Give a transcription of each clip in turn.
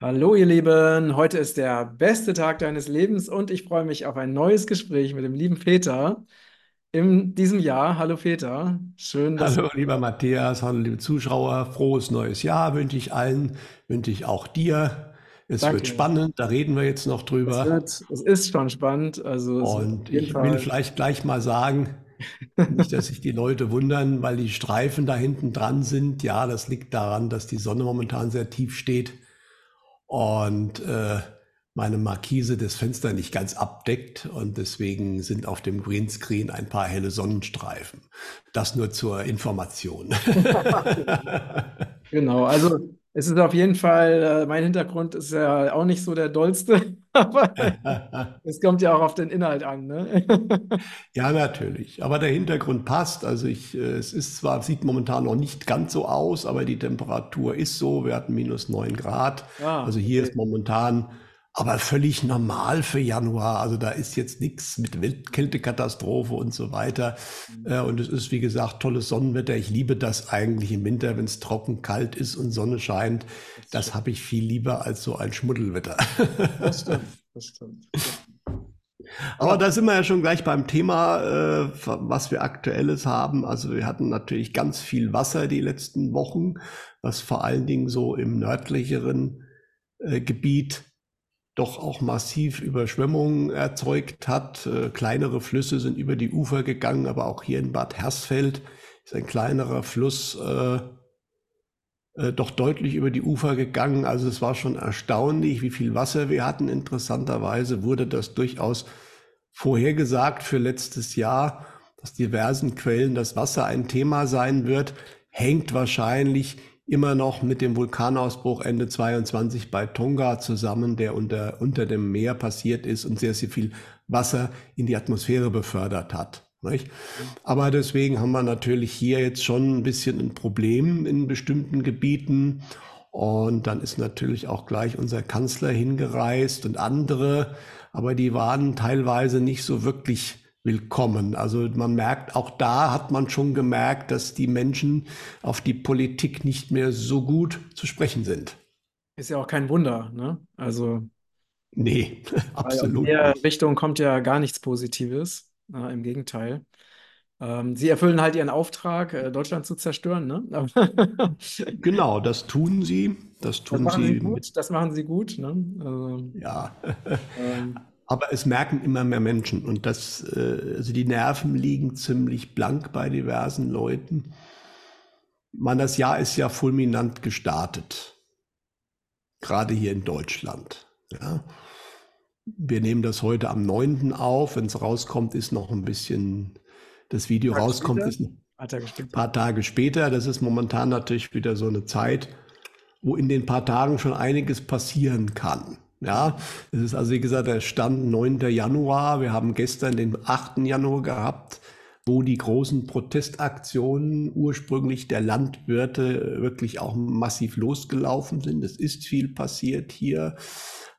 Hallo ihr Lieben, heute ist der beste Tag deines Lebens und ich freue mich auf ein neues Gespräch mit dem lieben Peter in diesem Jahr. Hallo Peter, schön, dass. Hallo, lieber Matthias, hallo, liebe Zuschauer, frohes neues Jahr wünsche ich allen, wünsche ich auch dir. Es wird Danke. spannend, da reden wir jetzt noch Es drüber. wird, es ist schon spannend, also es wird Und ich will Fall. vielleicht gleich mal sagen, nicht, dass sich die Leute wundern, weil die Streifen da hinten dran sind. Ja, das liegt daran, dass die Sonne momentan sehr tief steht und äh, meine Markise das Fenster nicht ganz abdeckt und deswegen sind auf dem Greenscreen ein paar helle Sonnenstreifen. Das nur zur Information. Genau, also es ist auf jeden Fall, äh, mein Hintergrund ist ja auch nicht so der dollste, aber es kommt ja auch auf den Inhalt an, ne? Ja, natürlich. Aber der Hintergrund passt. Also ich, äh, es ist zwar, sieht momentan noch nicht ganz so aus, aber die Temperatur ist so. Wir hatten minus 9 Grad. Ah, Also hier okay. ist momentan aber völlig normal für Januar. Also da ist jetzt nichts mit Wild- Kältekatastrophe und so weiter. Äh, Und es ist, wie gesagt, tolles Sonnenwetter. Ich liebe das eigentlich im Winter, wenn es trocken, kalt ist und Sonne scheint. Das habe ich viel lieber als so ein Schmuddelwetter. das stimmt, das stimmt. Aber da sind wir ja schon gleich beim Thema, äh, was wir aktuelles haben. Also wir hatten natürlich ganz viel Wasser die letzten Wochen, was vor allen Dingen so im nördlicheren äh, Gebiet doch auch massiv Überschwemmungen erzeugt hat. Äh, kleinere Flüsse sind über die Ufer gegangen, aber auch hier in Bad Hersfeld ist ein kleinerer Fluss äh, äh, doch deutlich über die Ufer gegangen. Also es war schon erstaunlich, wie viel Wasser wir hatten. Interessanterweise wurde das durchaus vorhergesagt für letztes Jahr, dass diversen Quellen das Wasser ein Thema sein wird, hängt wahrscheinlich immer noch mit dem Vulkanausbruch Ende 22 bei Tonga zusammen, der unter, unter dem Meer passiert ist und sehr, sehr viel Wasser in die Atmosphäre befördert hat. Nicht? Aber deswegen haben wir natürlich hier jetzt schon ein bisschen ein Problem in bestimmten Gebieten. Und dann ist natürlich auch gleich unser Kanzler hingereist und andere, aber die waren teilweise nicht so wirklich willkommen. Also man merkt, auch da hat man schon gemerkt, dass die Menschen auf die Politik nicht mehr so gut zu sprechen sind. ist ja auch kein Wunder, ne? Also, Nee, absolut der nicht. Richtung kommt ja gar nichts Positives, äh, im Gegenteil. Ähm, sie erfüllen halt ihren Auftrag, äh, Deutschland zu zerstören, ne? Genau, das tun sie. Das das tun machen sie sie gut, das machen sie gut, ne? Also, ja. ähm, Aber es merken immer mehr Menschen und das, äh, also die Nerven liegen ziemlich blank bei diversen Leuten. Man, das Jahr ist ja fulminant gestartet, gerade hier in Deutschland. Ja. Wir nehmen das heute am 9. auf. Wenn es rauskommt, ist noch ein bisschen, das Video Tage rauskommt, später, ist ein paar Tage später. Das ist momentan natürlich wieder so eine Zeit, wo in den paar Tagen schon einiges passieren kann. Ja, es ist also wie gesagt der Stand 9. Januar. Wir haben gestern den 8. Januar gehabt, wo die großen Protestaktionen ursprünglich der Landwirte wirklich auch massiv losgelaufen sind. Es ist viel passiert hier.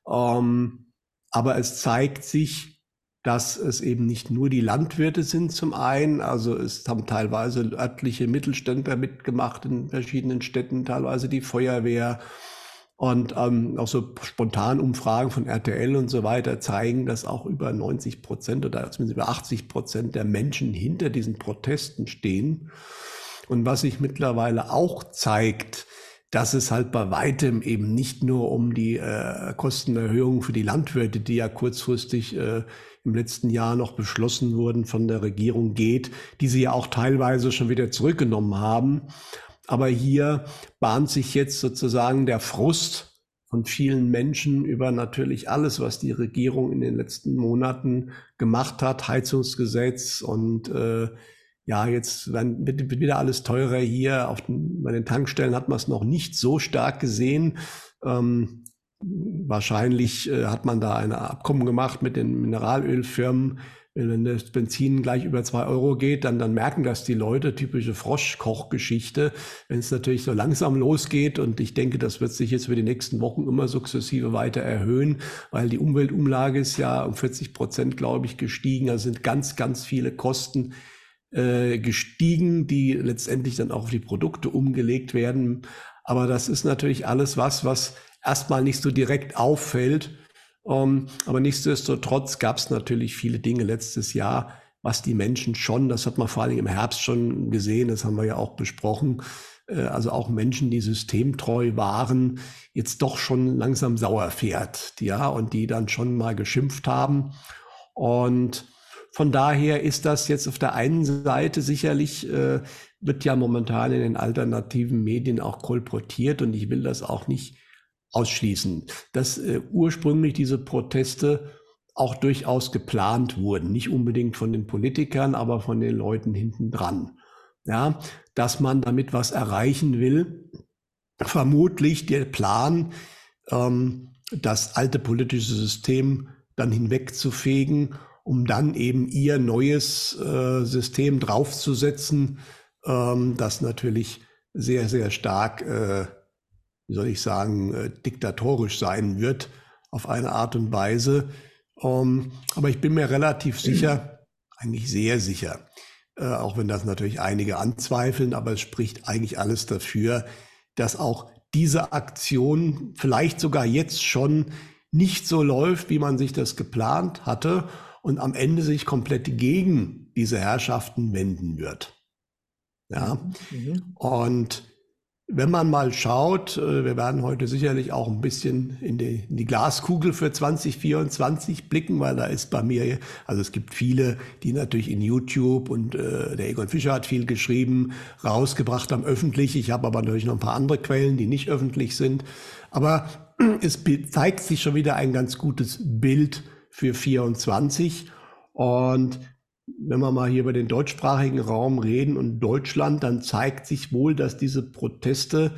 Ähm, aber es zeigt sich, dass es eben nicht nur die Landwirte sind zum einen, also es haben teilweise örtliche Mittelständler mitgemacht in verschiedenen Städten, teilweise die Feuerwehr und ähm, auch so Spontanumfragen von RTL und so weiter zeigen, dass auch über 90 Prozent oder zumindest über 80 Prozent der Menschen hinter diesen Protesten stehen. Und was sich mittlerweile auch zeigt, dass es halt bei weitem eben nicht nur um die äh, Kostenerhöhung für die Landwirte, die ja kurzfristig äh, im letzten Jahr noch beschlossen wurden von der Regierung geht, die sie ja auch teilweise schon wieder zurückgenommen haben. Aber hier bahnt sich jetzt sozusagen der Frust von vielen Menschen über natürlich alles, was die Regierung in den letzten Monaten gemacht hat, Heizungsgesetz und äh, ja, jetzt wird wieder alles teurer hier. Auf den, bei den Tankstellen hat man es noch nicht so stark gesehen. Ähm, wahrscheinlich äh, hat man da ein Abkommen gemacht mit den Mineralölfirmen. Wenn das Benzin gleich über zwei Euro geht, dann, dann merken das die Leute, typische Froschkochgeschichte. Wenn es natürlich so langsam losgeht und ich denke, das wird sich jetzt für die nächsten Wochen immer sukzessive weiter erhöhen, weil die Umweltumlage ist ja um 40 Prozent, glaube ich, gestiegen. Also sind ganz, ganz viele Kosten äh, gestiegen, die letztendlich dann auch auf die Produkte umgelegt werden. Aber das ist natürlich alles was, was erstmal nicht so direkt auffällt. Ähm, aber nichtsdestotrotz gab es natürlich viele Dinge letztes Jahr, was die Menschen schon, das hat man vor allem im Herbst schon gesehen, das haben wir ja auch besprochen, äh, also auch Menschen, die systemtreu waren, jetzt doch schon langsam sauer fährt, ja, und die dann schon mal geschimpft haben. Und von daher ist das jetzt auf der einen Seite sicherlich, äh, wird ja momentan in den alternativen Medien auch kolportiert und ich will das auch nicht ausschließen, dass äh, ursprünglich diese Proteste auch durchaus geplant wurden, nicht unbedingt von den Politikern, aber von den Leuten hinten dran. Ja, dass man damit was erreichen will. Vermutlich der Plan, ähm, das alte politische System dann hinwegzufegen, um dann eben ihr neues äh, System draufzusetzen, ähm, das natürlich sehr, sehr stark äh, wie soll ich sagen, äh, diktatorisch sein wird auf eine Art und Weise. Ähm, aber ich bin mir relativ sicher, eigentlich sehr sicher, äh, auch wenn das natürlich einige anzweifeln, aber es spricht eigentlich alles dafür, dass auch diese Aktion vielleicht sogar jetzt schon nicht so läuft, wie man sich das geplant hatte und am Ende sich komplett gegen diese Herrschaften wenden wird. Ja. Mhm. Und wenn man mal schaut, äh, wir werden heute sicherlich auch ein bisschen in die, in die, Glaskugel für 2024 blicken, weil da ist bei mir, also es gibt viele, die natürlich in YouTube und äh, der Egon Fischer hat viel geschrieben, rausgebracht haben öffentlich. Ich habe aber natürlich noch ein paar andere Quellen, die nicht öffentlich sind. Aber es zeigt sich schon wieder ein ganz gutes Bild für 24. Und wenn wir mal hier über den deutschsprachigen Raum reden und Deutschland, dann zeigt sich wohl, dass diese Proteste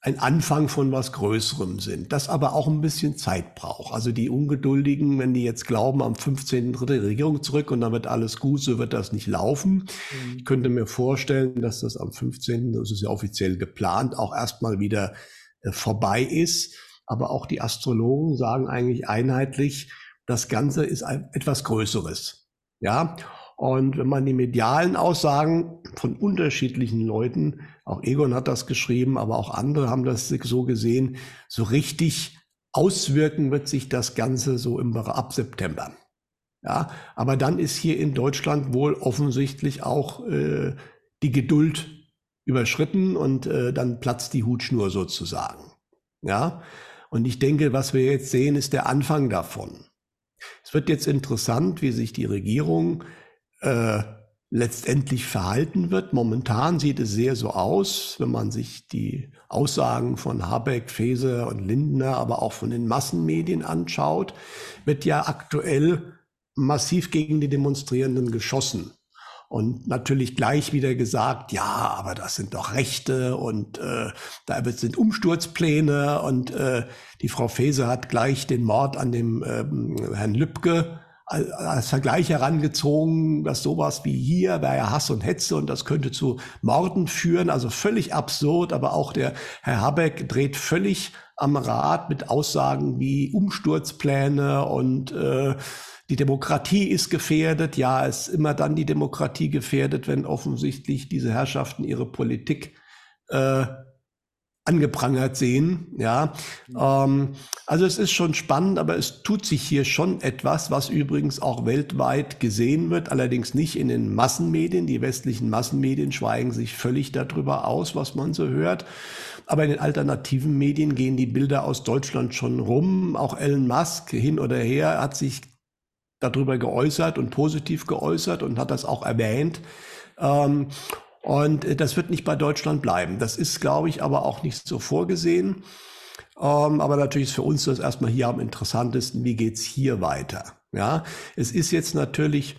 ein Anfang von was Größerem sind, das aber auch ein bisschen Zeit braucht. Also die Ungeduldigen, wenn die jetzt glauben, am 15. tritt die Regierung zurück und dann wird alles gut, so wird das nicht laufen. Mhm. Ich könnte mir vorstellen, dass das am 15., das ist ja offiziell geplant, auch erstmal wieder äh, vorbei ist. Aber auch die Astrologen sagen eigentlich einheitlich, das Ganze ist ein, etwas Größeres. Ja, und wenn man die medialen Aussagen von unterschiedlichen Leuten, auch Egon hat das geschrieben, aber auch andere haben das so gesehen, so richtig auswirken wird sich das Ganze so im ab September. Ja, aber dann ist hier in Deutschland wohl offensichtlich auch äh, die Geduld überschritten und äh, dann platzt die Hutschnur sozusagen. Ja, und ich denke, was wir jetzt sehen, ist der Anfang davon. Es wird jetzt interessant, wie sich die Regierung äh, letztendlich verhalten wird. Momentan sieht es sehr so aus, wenn man sich die Aussagen von Habeck, Faeser und Lindner, aber auch von den Massenmedien anschaut, wird ja aktuell massiv gegen die Demonstrierenden geschossen. Und natürlich gleich wieder gesagt, ja, aber das sind doch Rechte und äh, da sind Umsturzpläne und äh, die Frau Faeser hat gleich den Mord an dem ähm, Herrn Lübcke als Vergleich herangezogen, dass sowas wie hier wäre Hass und Hetze und das könnte zu Morden führen. Also völlig absurd, aber auch der Herr Habeck dreht völlig am Rad mit Aussagen wie Umsturzpläne und äh, die Demokratie ist gefährdet. Ja, ist immer dann die Demokratie gefährdet, wenn offensichtlich diese Herrschaften ihre Politik äh, angeprangert sehen. Ja, ähm, also es ist schon spannend, aber es tut sich hier schon etwas, was übrigens auch weltweit gesehen wird, allerdings nicht in den Massenmedien. Die westlichen Massenmedien schweigen sich völlig darüber aus, was man so hört. Aber in den alternativen Medien gehen die Bilder aus Deutschland schon rum. Auch Elon Musk hin oder her hat sich darüber geäußert und positiv geäußert und hat das auch erwähnt. Ähm, und äh, das wird nicht bei Deutschland bleiben. Das ist, glaube ich, aber auch nicht so vorgesehen. Ähm, aber natürlich ist für uns das erstmal hier am interessantesten, wie geht's hier weiter? Ja, es ist jetzt natürlich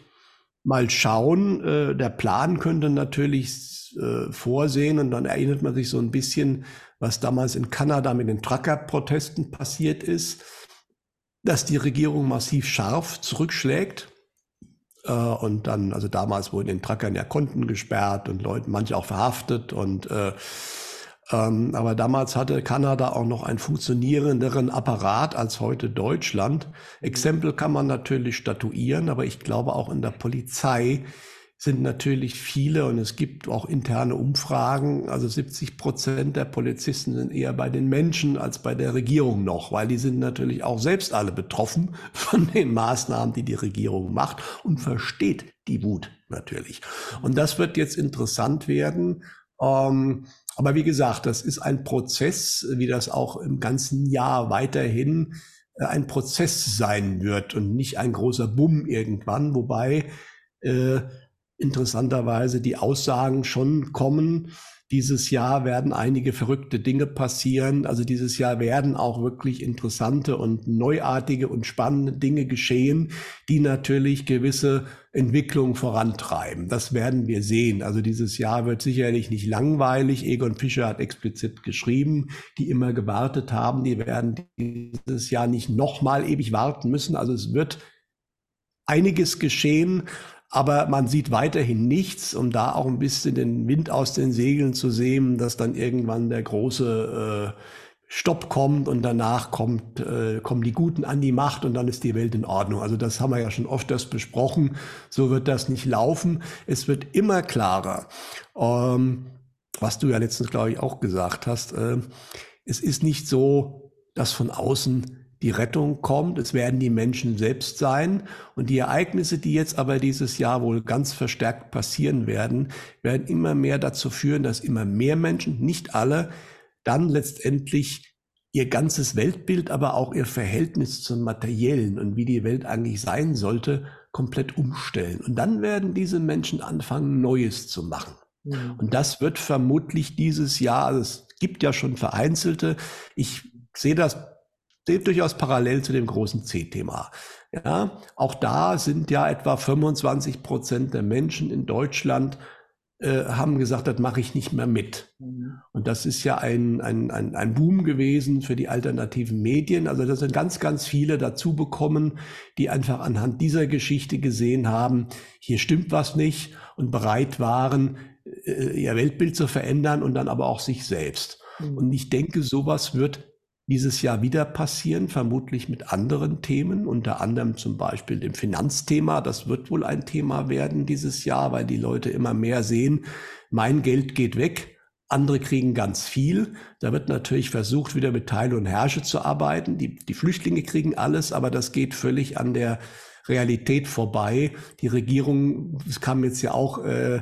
mal schauen, äh, der Plan könnte natürlich äh, vorsehen und dann erinnert man sich so ein bisschen, was damals in Kanada mit den Trucker-Protesten passiert ist, dass die Regierung massiv scharf zurückschlägt äh, und dann, also damals wurden den Truckern ja Konten gesperrt und Leute, manche auch verhaftet und äh, ähm, aber damals hatte Kanada auch noch einen funktionierenderen Apparat als heute Deutschland. Exempel kann man natürlich statuieren, aber ich glaube auch in der Polizei sind natürlich viele und es gibt auch interne Umfragen. Also 70 Prozent der Polizisten sind eher bei den Menschen als bei der Regierung noch, weil die sind natürlich auch selbst alle betroffen von den Maßnahmen, die die Regierung macht und versteht die Wut natürlich. Und das wird jetzt interessant werden. Ähm, aber wie gesagt, das ist ein Prozess, wie das auch im ganzen Jahr weiterhin äh, ein Prozess sein wird und nicht ein großer Bumm irgendwann, wobei äh, interessanterweise die Aussagen schon kommen. Dieses Jahr werden einige verrückte Dinge passieren. Also dieses Jahr werden auch wirklich interessante und neuartige und spannende Dinge geschehen, die natürlich gewisse Entwicklungen vorantreiben. Das werden wir sehen. Also dieses Jahr wird sicherlich nicht langweilig. Egon Fischer hat explizit geschrieben, die immer gewartet haben, die werden dieses Jahr nicht nochmal ewig warten müssen. Also es wird einiges geschehen. Aber man sieht weiterhin nichts, um da auch ein bisschen den Wind aus den Segeln zu sehen, dass dann irgendwann der große äh, Stopp kommt und danach kommt, äh, kommen die Guten an die Macht und dann ist die Welt in Ordnung. Also das haben wir ja schon öfters besprochen. So wird das nicht laufen. Es wird immer klarer. Ähm, was du ja letztens, glaube ich, auch gesagt hast. Äh, es ist nicht so, dass von außen die Rettung kommt. Es werden die Menschen selbst sein. Und die Ereignisse, die jetzt aber dieses Jahr wohl ganz verstärkt passieren werden, werden immer mehr dazu führen, dass immer mehr Menschen, nicht alle, dann letztendlich ihr ganzes Weltbild, aber auch ihr Verhältnis zum Materiellen und wie die Welt eigentlich sein sollte, komplett umstellen. Und dann werden diese Menschen anfangen, Neues zu machen. Mhm. Und das wird vermutlich dieses Jahr, also es gibt ja schon vereinzelte, ich sehe das steht durchaus parallel zu dem großen C-Thema. Ja, auch da sind ja etwa 25 Prozent der Menschen in Deutschland äh, haben gesagt, das mache ich nicht mehr mit. Mhm. Und das ist ja ein, ein, ein, ein Boom gewesen für die alternativen Medien. Also da sind ganz, ganz viele dazu bekommen, die einfach anhand dieser Geschichte gesehen haben, hier stimmt was nicht und bereit waren, äh, ihr Weltbild zu verändern und dann aber auch sich selbst. Mhm. Und ich denke, sowas wird dieses Jahr wieder passieren, vermutlich mit anderen Themen, unter anderem zum Beispiel dem Finanzthema. Das wird wohl ein Thema werden dieses Jahr, weil die Leute immer mehr sehen, mein Geld geht weg, andere kriegen ganz viel. Da wird natürlich versucht, wieder mit Teil und Herrsche zu arbeiten. Die, die Flüchtlinge kriegen alles, aber das geht völlig an der Realität vorbei. Die Regierung, es kam jetzt ja auch äh,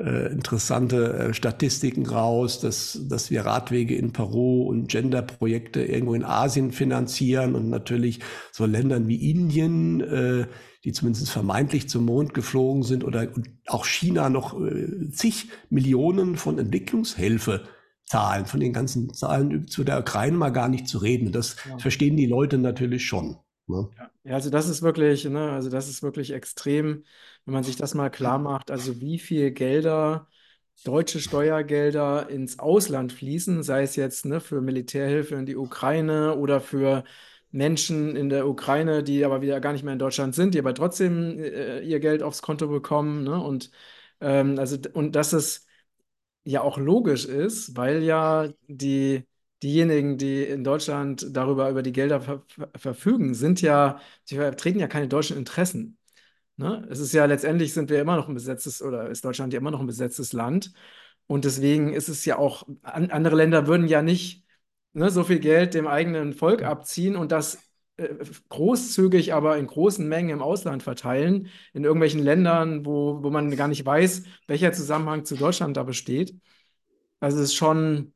äh, interessante äh, Statistiken raus, dass, dass wir Radwege in Peru und Genderprojekte irgendwo in Asien finanzieren und natürlich so Ländern wie Indien, äh, die zumindest vermeintlich zum Mond geflogen sind oder auch China noch äh, zig Millionen von Entwicklungshilfe zahlen, von den ganzen Zahlen zu der Ukraine mal gar nicht zu reden. Das ja. verstehen die Leute natürlich schon. Ne? Ja, also das ist wirklich, ne, also das ist wirklich extrem, wenn man sich das mal klar macht, also wie viel Gelder, deutsche Steuergelder ins Ausland fließen, sei es jetzt ne, für Militärhilfe in die Ukraine oder für Menschen in der Ukraine, die aber wieder gar nicht mehr in Deutschland sind, die aber trotzdem äh, ihr Geld aufs Konto bekommen. Ne? Und ähm, also und dass es ja auch logisch ist, weil ja die diejenigen, die in Deutschland darüber über die Gelder ver verfügen, sind ja, sie vertreten ja keine deutschen Interessen. Ne? Es ist ja letztendlich sind wir immer noch ein besetztes oder ist Deutschland ja immer noch ein besetztes Land. Und deswegen ist es ja auch, an, andere Länder würden ja nicht ne, so viel Geld dem eigenen Volk abziehen und das äh, großzügig, aber in großen Mengen im Ausland verteilen, in irgendwelchen Ländern, wo, wo man gar nicht weiß, welcher Zusammenhang zu Deutschland da besteht. Also es ist schon,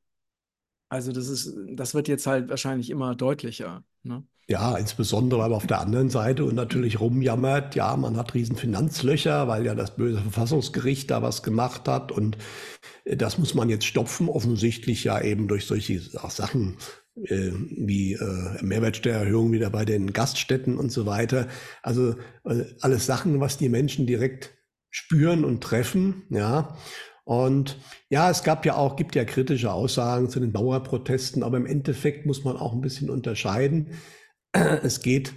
also das ist, das wird jetzt halt wahrscheinlich immer deutlicher. Ne? Ja, insbesondere weil man auf der anderen Seite und natürlich rumjammert, ja, man hat riesen Finanzlöcher, weil ja das böse Verfassungsgericht da was gemacht hat und äh, das muss man jetzt stopfen, offensichtlich ja eben durch solche Sachen äh, wie äh, Mehrwertsteuererhöhung wieder bei den Gaststätten und so weiter. Also äh, alles Sachen, was die Menschen direkt spüren und treffen, ja. Und ja, es gab ja auch, gibt ja kritische Aussagen zu den Bauerprotesten, aber im Endeffekt muss man auch ein bisschen unterscheiden. Es geht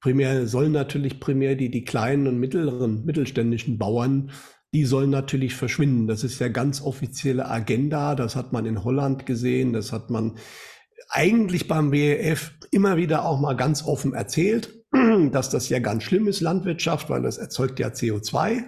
primär, sollen natürlich primär die, die kleinen und mittleren, mittelständischen Bauern, die sollen natürlich verschwinden. Das ist ja ganz offizielle Agenda. Das hat man in Holland gesehen. Das hat man eigentlich beim BEF immer wieder auch mal ganz offen erzählt, dass das ja ganz schlimm ist, Landwirtschaft, weil das erzeugt ja CO2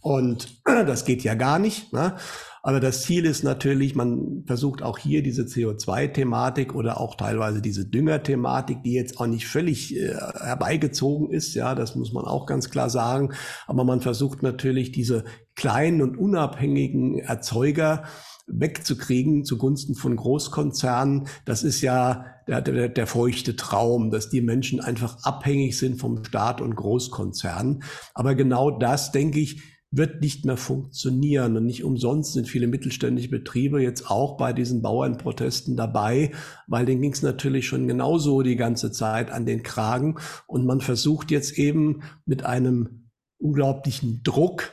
Und das geht ja gar nicht. Ne? Aber das Ziel ist natürlich, man versucht auch hier diese CO2-Thematik oder auch teilweise diese Dünger-Thematik, die jetzt auch nicht völlig äh, herbeigezogen ist, ja, das muss man auch ganz klar sagen. Aber man versucht natürlich diese kleinen und unabhängigen Erzeuger wegzukriegen zugunsten von Großkonzernen. Das ist ja der, der, der feuchte Traum, dass die Menschen einfach abhängig sind vom Staat und Großkonzernen. Aber genau das, denke ich, wird nicht mehr funktionieren. Und nicht umsonst sind viele mittelständische Betriebe jetzt auch bei diesen Bauernprotesten dabei, weil denen ging es natürlich schon genauso die ganze Zeit an den Kragen. Und man versucht jetzt eben mit einem unglaublichen Druck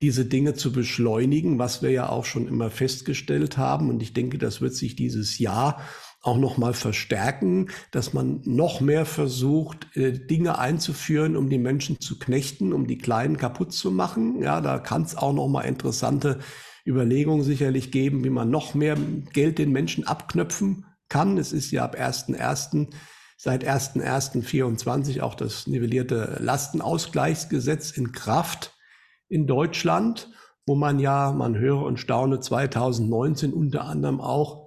diese Dinge zu beschleunigen, was wir ja auch schon immer festgestellt haben. Und ich denke, das wird sich dieses Jahr auch noch mal verstärken, dass man noch mehr versucht, äh, Dinge einzuführen, um die Menschen zu knechten, um die Kleinen kaputt zu machen. Ja, da kann es auch noch mal interessante Überlegungen sicherlich geben, wie man noch mehr Geld den Menschen abknöpfen kann. Es ist ja ab 1.1. seit 1.1.24 auch das nivellierte Lastenausgleichsgesetz in Kraft in Deutschland, wo man ja, man höre und staune, 2019 unter anderem auch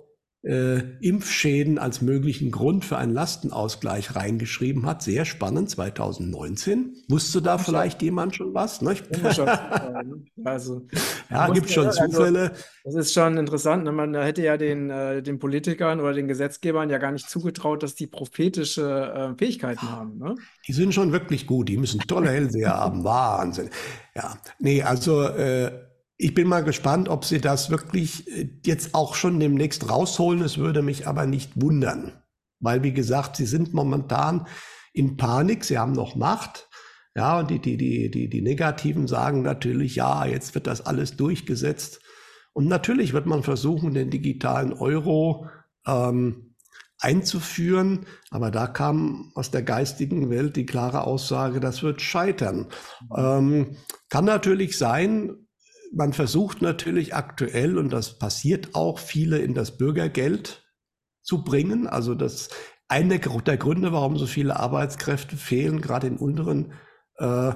äh, Impfschäden als möglichen Grund für einen Lastenausgleich reingeschrieben hat. Sehr spannend, 2019. Wusste da vielleicht jemand schon was? Ne? also, ja, gibt schon also, Zufälle. Also, das ist schon interessant. Ne? Man hätte ja den, äh, den Politikern oder den Gesetzgebern ja gar nicht zugetraut, dass die prophetische äh, Fähigkeiten haben. Ne? Die sind schon wirklich gut. Die müssen tolle Hellseher haben. Wahnsinn. Ja, nee, also äh, ich bin mal gespannt, ob sie das wirklich äh, jetzt auch schon demnächst rausholen. Es würde mich aber nicht wundern, weil wie gesagt, sie sind momentan in Panik. Sie haben noch Macht. Ja, und die, die, die, die, die Negativen sagen natürlich, ja, jetzt wird das alles durchgesetzt. Und natürlich wird man versuchen, den digitalen Euro ähm, einzuführen. Aber da kam aus der geistigen Welt die klare Aussage, das wird scheitern. Ähm, kann natürlich sein, man versucht natürlich aktuell, und das passiert auch, viele in das Bürgergeld zu bringen. Also das eine der Gründe, warum so viele Arbeitskräfte fehlen, gerade in unteren äh,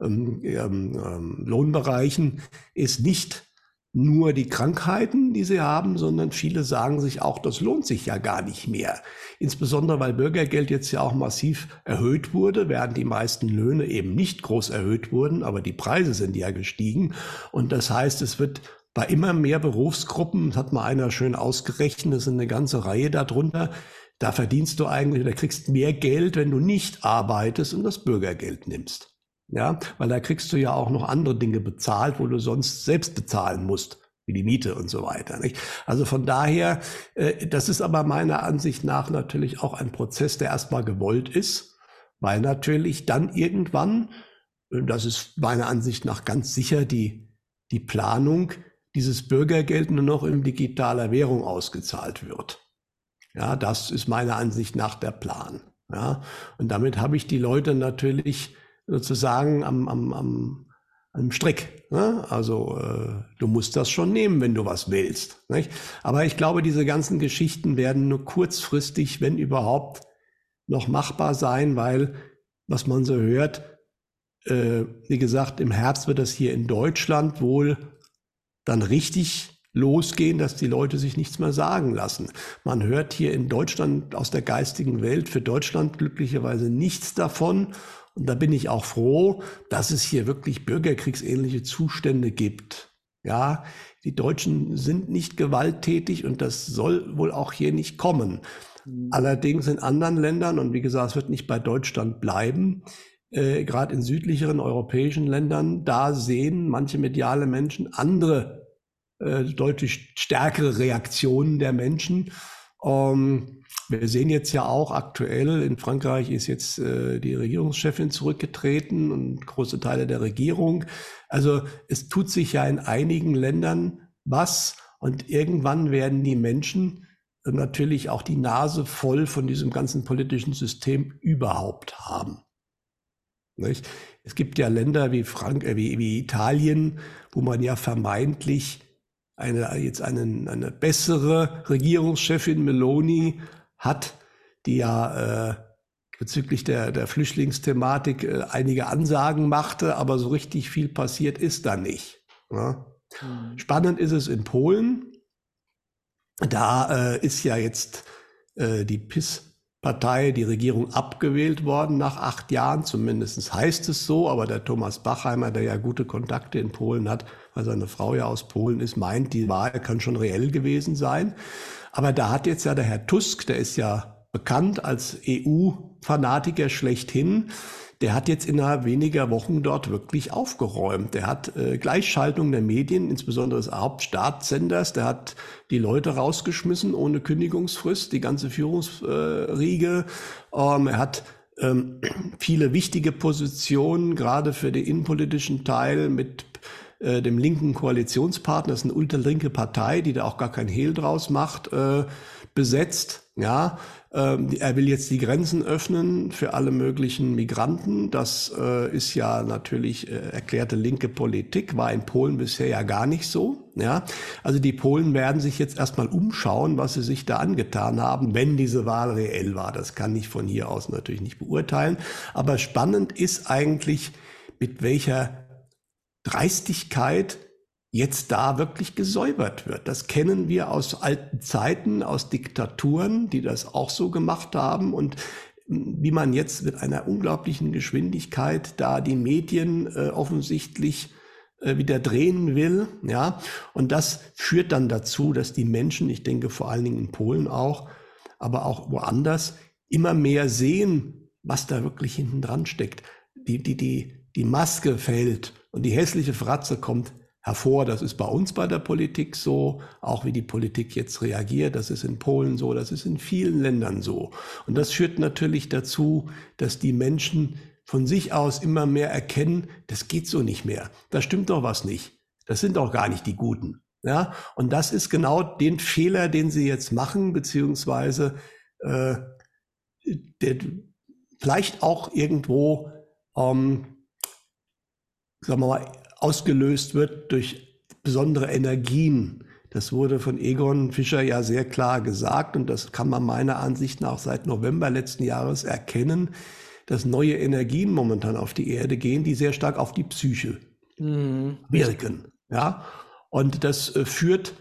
ähm, ähm, Lohnbereichen, ist nicht nur die Krankheiten, die sie haben, sondern viele sagen sich auch, das lohnt sich ja gar nicht mehr. Insbesondere weil Bürgergeld jetzt ja auch massiv erhöht wurde, während die meisten Löhne eben nicht groß erhöht wurden, aber die Preise sind ja gestiegen. Und das heißt, es wird bei immer mehr Berufsgruppen, das hat mal einer schön ausgerechnet, das sind eine ganze Reihe darunter, da verdienst du eigentlich oder kriegst mehr Geld, wenn du nicht arbeitest und das Bürgergeld nimmst. Ja, weil da kriegst du ja auch noch andere Dinge bezahlt, wo du sonst selbst bezahlen musst, wie die Miete und so weiter. Nicht? Also von daher, äh, das ist aber meiner Ansicht nach natürlich auch ein Prozess, der erstmal gewollt ist, weil natürlich dann irgendwann, das ist meiner Ansicht nach ganz sicher die, die Planung, dieses Bürgergeld nur noch in digitaler Währung ausgezahlt wird. Ja, das ist meiner Ansicht nach der Plan. Ja, und damit habe ich die Leute natürlich sozusagen am, am, am, am Strick. Ne? Also äh, du musst das schon nehmen, wenn du was willst. Nicht? Aber ich glaube, diese ganzen Geschichten werden nur kurzfristig, wenn überhaupt, noch machbar sein, weil, was man so hört, äh, wie gesagt, im Herbst wird das hier in Deutschland wohl dann richtig losgehen, dass die Leute sich nichts mehr sagen lassen. Man hört hier in Deutschland aus der geistigen Welt für Deutschland glücklicherweise nichts davon. Und da bin ich auch froh, dass es hier wirklich bürgerkriegsähnliche Zustände gibt. Ja, die Deutschen sind nicht gewalttätig und das soll wohl auch hier nicht kommen. Mhm. Allerdings in anderen Ländern, und wie gesagt, es wird nicht bei Deutschland bleiben, äh, gerade in südlicheren europäischen Ländern, da sehen manche mediale Menschen andere, äh, deutlich stärkere Reaktionen der Menschen. Ähm, wir sehen jetzt ja auch aktuell, in Frankreich ist jetzt äh, die Regierungschefin zurückgetreten und große Teile der Regierung. Also es tut sich ja in einigen Ländern was und irgendwann werden die Menschen natürlich auch die Nase voll von diesem ganzen politischen System überhaupt haben. Nicht? Es gibt ja Länder wie, Frank äh, wie, wie Italien, wo man ja vermeintlich eine, jetzt einen, eine bessere Regierungschefin Meloni hat, die ja äh, bezüglich der, der Flüchtlingsthematik äh, einige Ansagen machte, aber so richtig viel passiert ist da nicht. Ja. Mhm. Spannend ist es in Polen. Da äh, ist ja jetzt äh, die PIS-Partei, die Regierung abgewählt worden nach acht Jahren, zumindest heißt es so, aber der Thomas Bachheimer, der ja gute Kontakte in Polen hat, weil seine Frau ja aus Polen ist, meint, die Wahl kann schon reell gewesen sein. Aber da hat jetzt ja der Herr Tusk, der ist ja bekannt als EU-Fanatiker schlechthin. Der hat jetzt innerhalb weniger Wochen dort wirklich aufgeräumt. Der hat äh, Gleichschaltung der Medien, insbesondere des Hauptstaatssenders. Der hat die Leute rausgeschmissen ohne Kündigungsfrist, die ganze Führungsriege. Ähm, er hat ähm, viele wichtige Positionen, gerade für den innenpolitischen Teil mit äh, dem linken Koalitionspartner, das ist eine ultralinke Partei, die da auch gar kein Hehl draus macht, äh, besetzt. Ja, ähm, er will jetzt die Grenzen öffnen für alle möglichen Migranten. Das äh, ist ja natürlich äh, erklärte linke Politik, war in Polen bisher ja gar nicht so. Ja, also die Polen werden sich jetzt erstmal umschauen, was sie sich da angetan haben, wenn diese Wahl reell war. Das kann ich von hier aus natürlich nicht beurteilen. Aber spannend ist eigentlich, mit welcher Dreistigkeit jetzt da wirklich gesäubert wird. Das kennen wir aus alten Zeiten, aus Diktaturen, die das auch so gemacht haben und wie man jetzt mit einer unglaublichen Geschwindigkeit da die Medien äh, offensichtlich äh, wieder drehen will, ja, und das führt dann dazu, dass die Menschen, ich denke vor allen Dingen in Polen auch, aber auch woanders, immer mehr sehen, was da wirklich hinten dran steckt. Die, die, die, die Maske fällt und die hässliche Fratze kommt hervor. Das ist bei uns bei der Politik so, auch wie die Politik jetzt reagiert. Das ist in Polen so, das ist in vielen Ländern so. Und das führt natürlich dazu, dass die Menschen von sich aus immer mehr erkennen, das geht so nicht mehr. Da stimmt doch was nicht. Das sind doch gar nicht die Guten. Ja, und das ist genau den Fehler, den sie jetzt machen, beziehungsweise äh, der vielleicht auch irgendwo, ähm, sagen wir mal, ausgelöst wird durch besondere Energien. Das wurde von Egon Fischer ja sehr klar gesagt und das kann man meiner Ansicht nach seit November letzten Jahres erkennen, dass neue Energien momentan auf die Erde gehen, die sehr stark auf die Psyche mhm. wirken. Ja? Und das äh, führt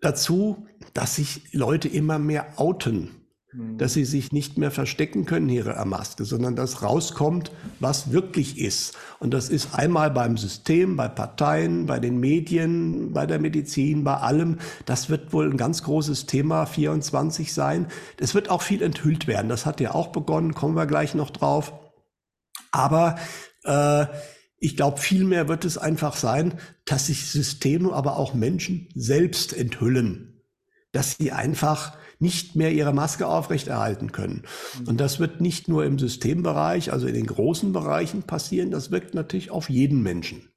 dazu, dass sich Leute immer mehr outen Mhm. dass sie sich nicht mehr verstecken können ihre Maske, sondern dass rauskommt, was wirklich ist. Und das ist einmal beim System, bei Parteien, bei den Medien, bei der Medizin, bei allem. Das wird wohl ein ganz großes Thema 24 sein. Es wird auch viel enthüllt werden. Das hat ja auch begonnen, kommen wir gleich noch drauf. Aber äh, ich glaube, vielmehr wird es einfach sein, dass sich Systeme, aber auch Menschen selbst enthüllen. Dass sie einfach nicht mehr ihre Maske aufrechterhalten können. Mhm. Und das wird nicht nur im Systembereich, also in den großen Bereichen passieren, das wirkt natürlich auf jeden Menschen.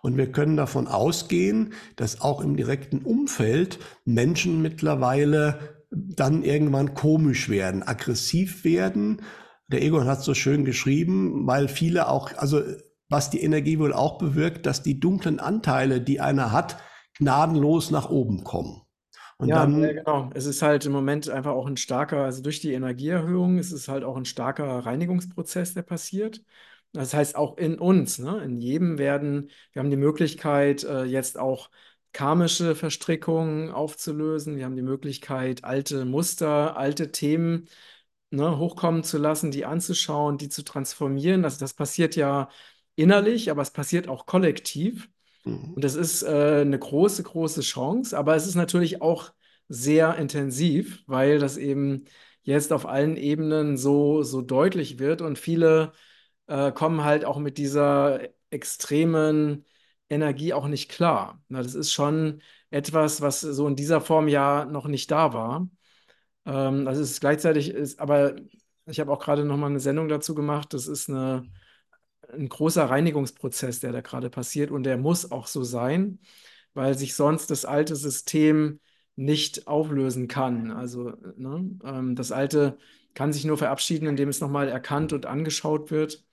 Und wir können davon ausgehen, dass auch im direkten Umfeld Menschen mittlerweile dann irgendwann komisch werden, aggressiv werden. Der Egon hat so schön geschrieben, weil viele auch, also was die Energie wohl auch bewirkt, dass die dunklen Anteile, die einer hat, gnadenlos nach oben kommen. Und ja, dann, ja, genau. Es ist halt im Moment einfach auch ein starker, also durch die Energieerhöhung ist es halt auch ein starker Reinigungsprozess, der passiert. Das heißt auch in uns, ne? In jedem werden, wir haben die Möglichkeit, äh, jetzt auch karmische Verstrickungen aufzulösen. Wir haben die Möglichkeit, alte Muster, alte Themen ne, hochkommen zu lassen, die anzuschauen, die zu transformieren. Also das passiert ja innerlich, aber es passiert auch kollektiv. Mhm. Und das ist äh, eine große, große Chance, aber es ist natürlich auch sehr intensiv, weil das eben jetzt auf allen Ebenen so, so deutlich wird und viele äh, kommen halt auch mit dieser extremen Energie auch nicht klar. Na, das ist schon etwas, was so in dieser Form ja noch nicht da war. Ähm, also es ist gleichzeitig, ist, aber ich habe auch gerade noch mal eine Sendung dazu gemacht. Das ist eine ein großer Reinigungsprozess, der da gerade passiert und der muss auch so sein, weil sich sonst das alte System nicht auflösen kann. Also ne, ähm, das alte kann sich nur verabschieden, indem es nochmal erkannt und angeschaut wird.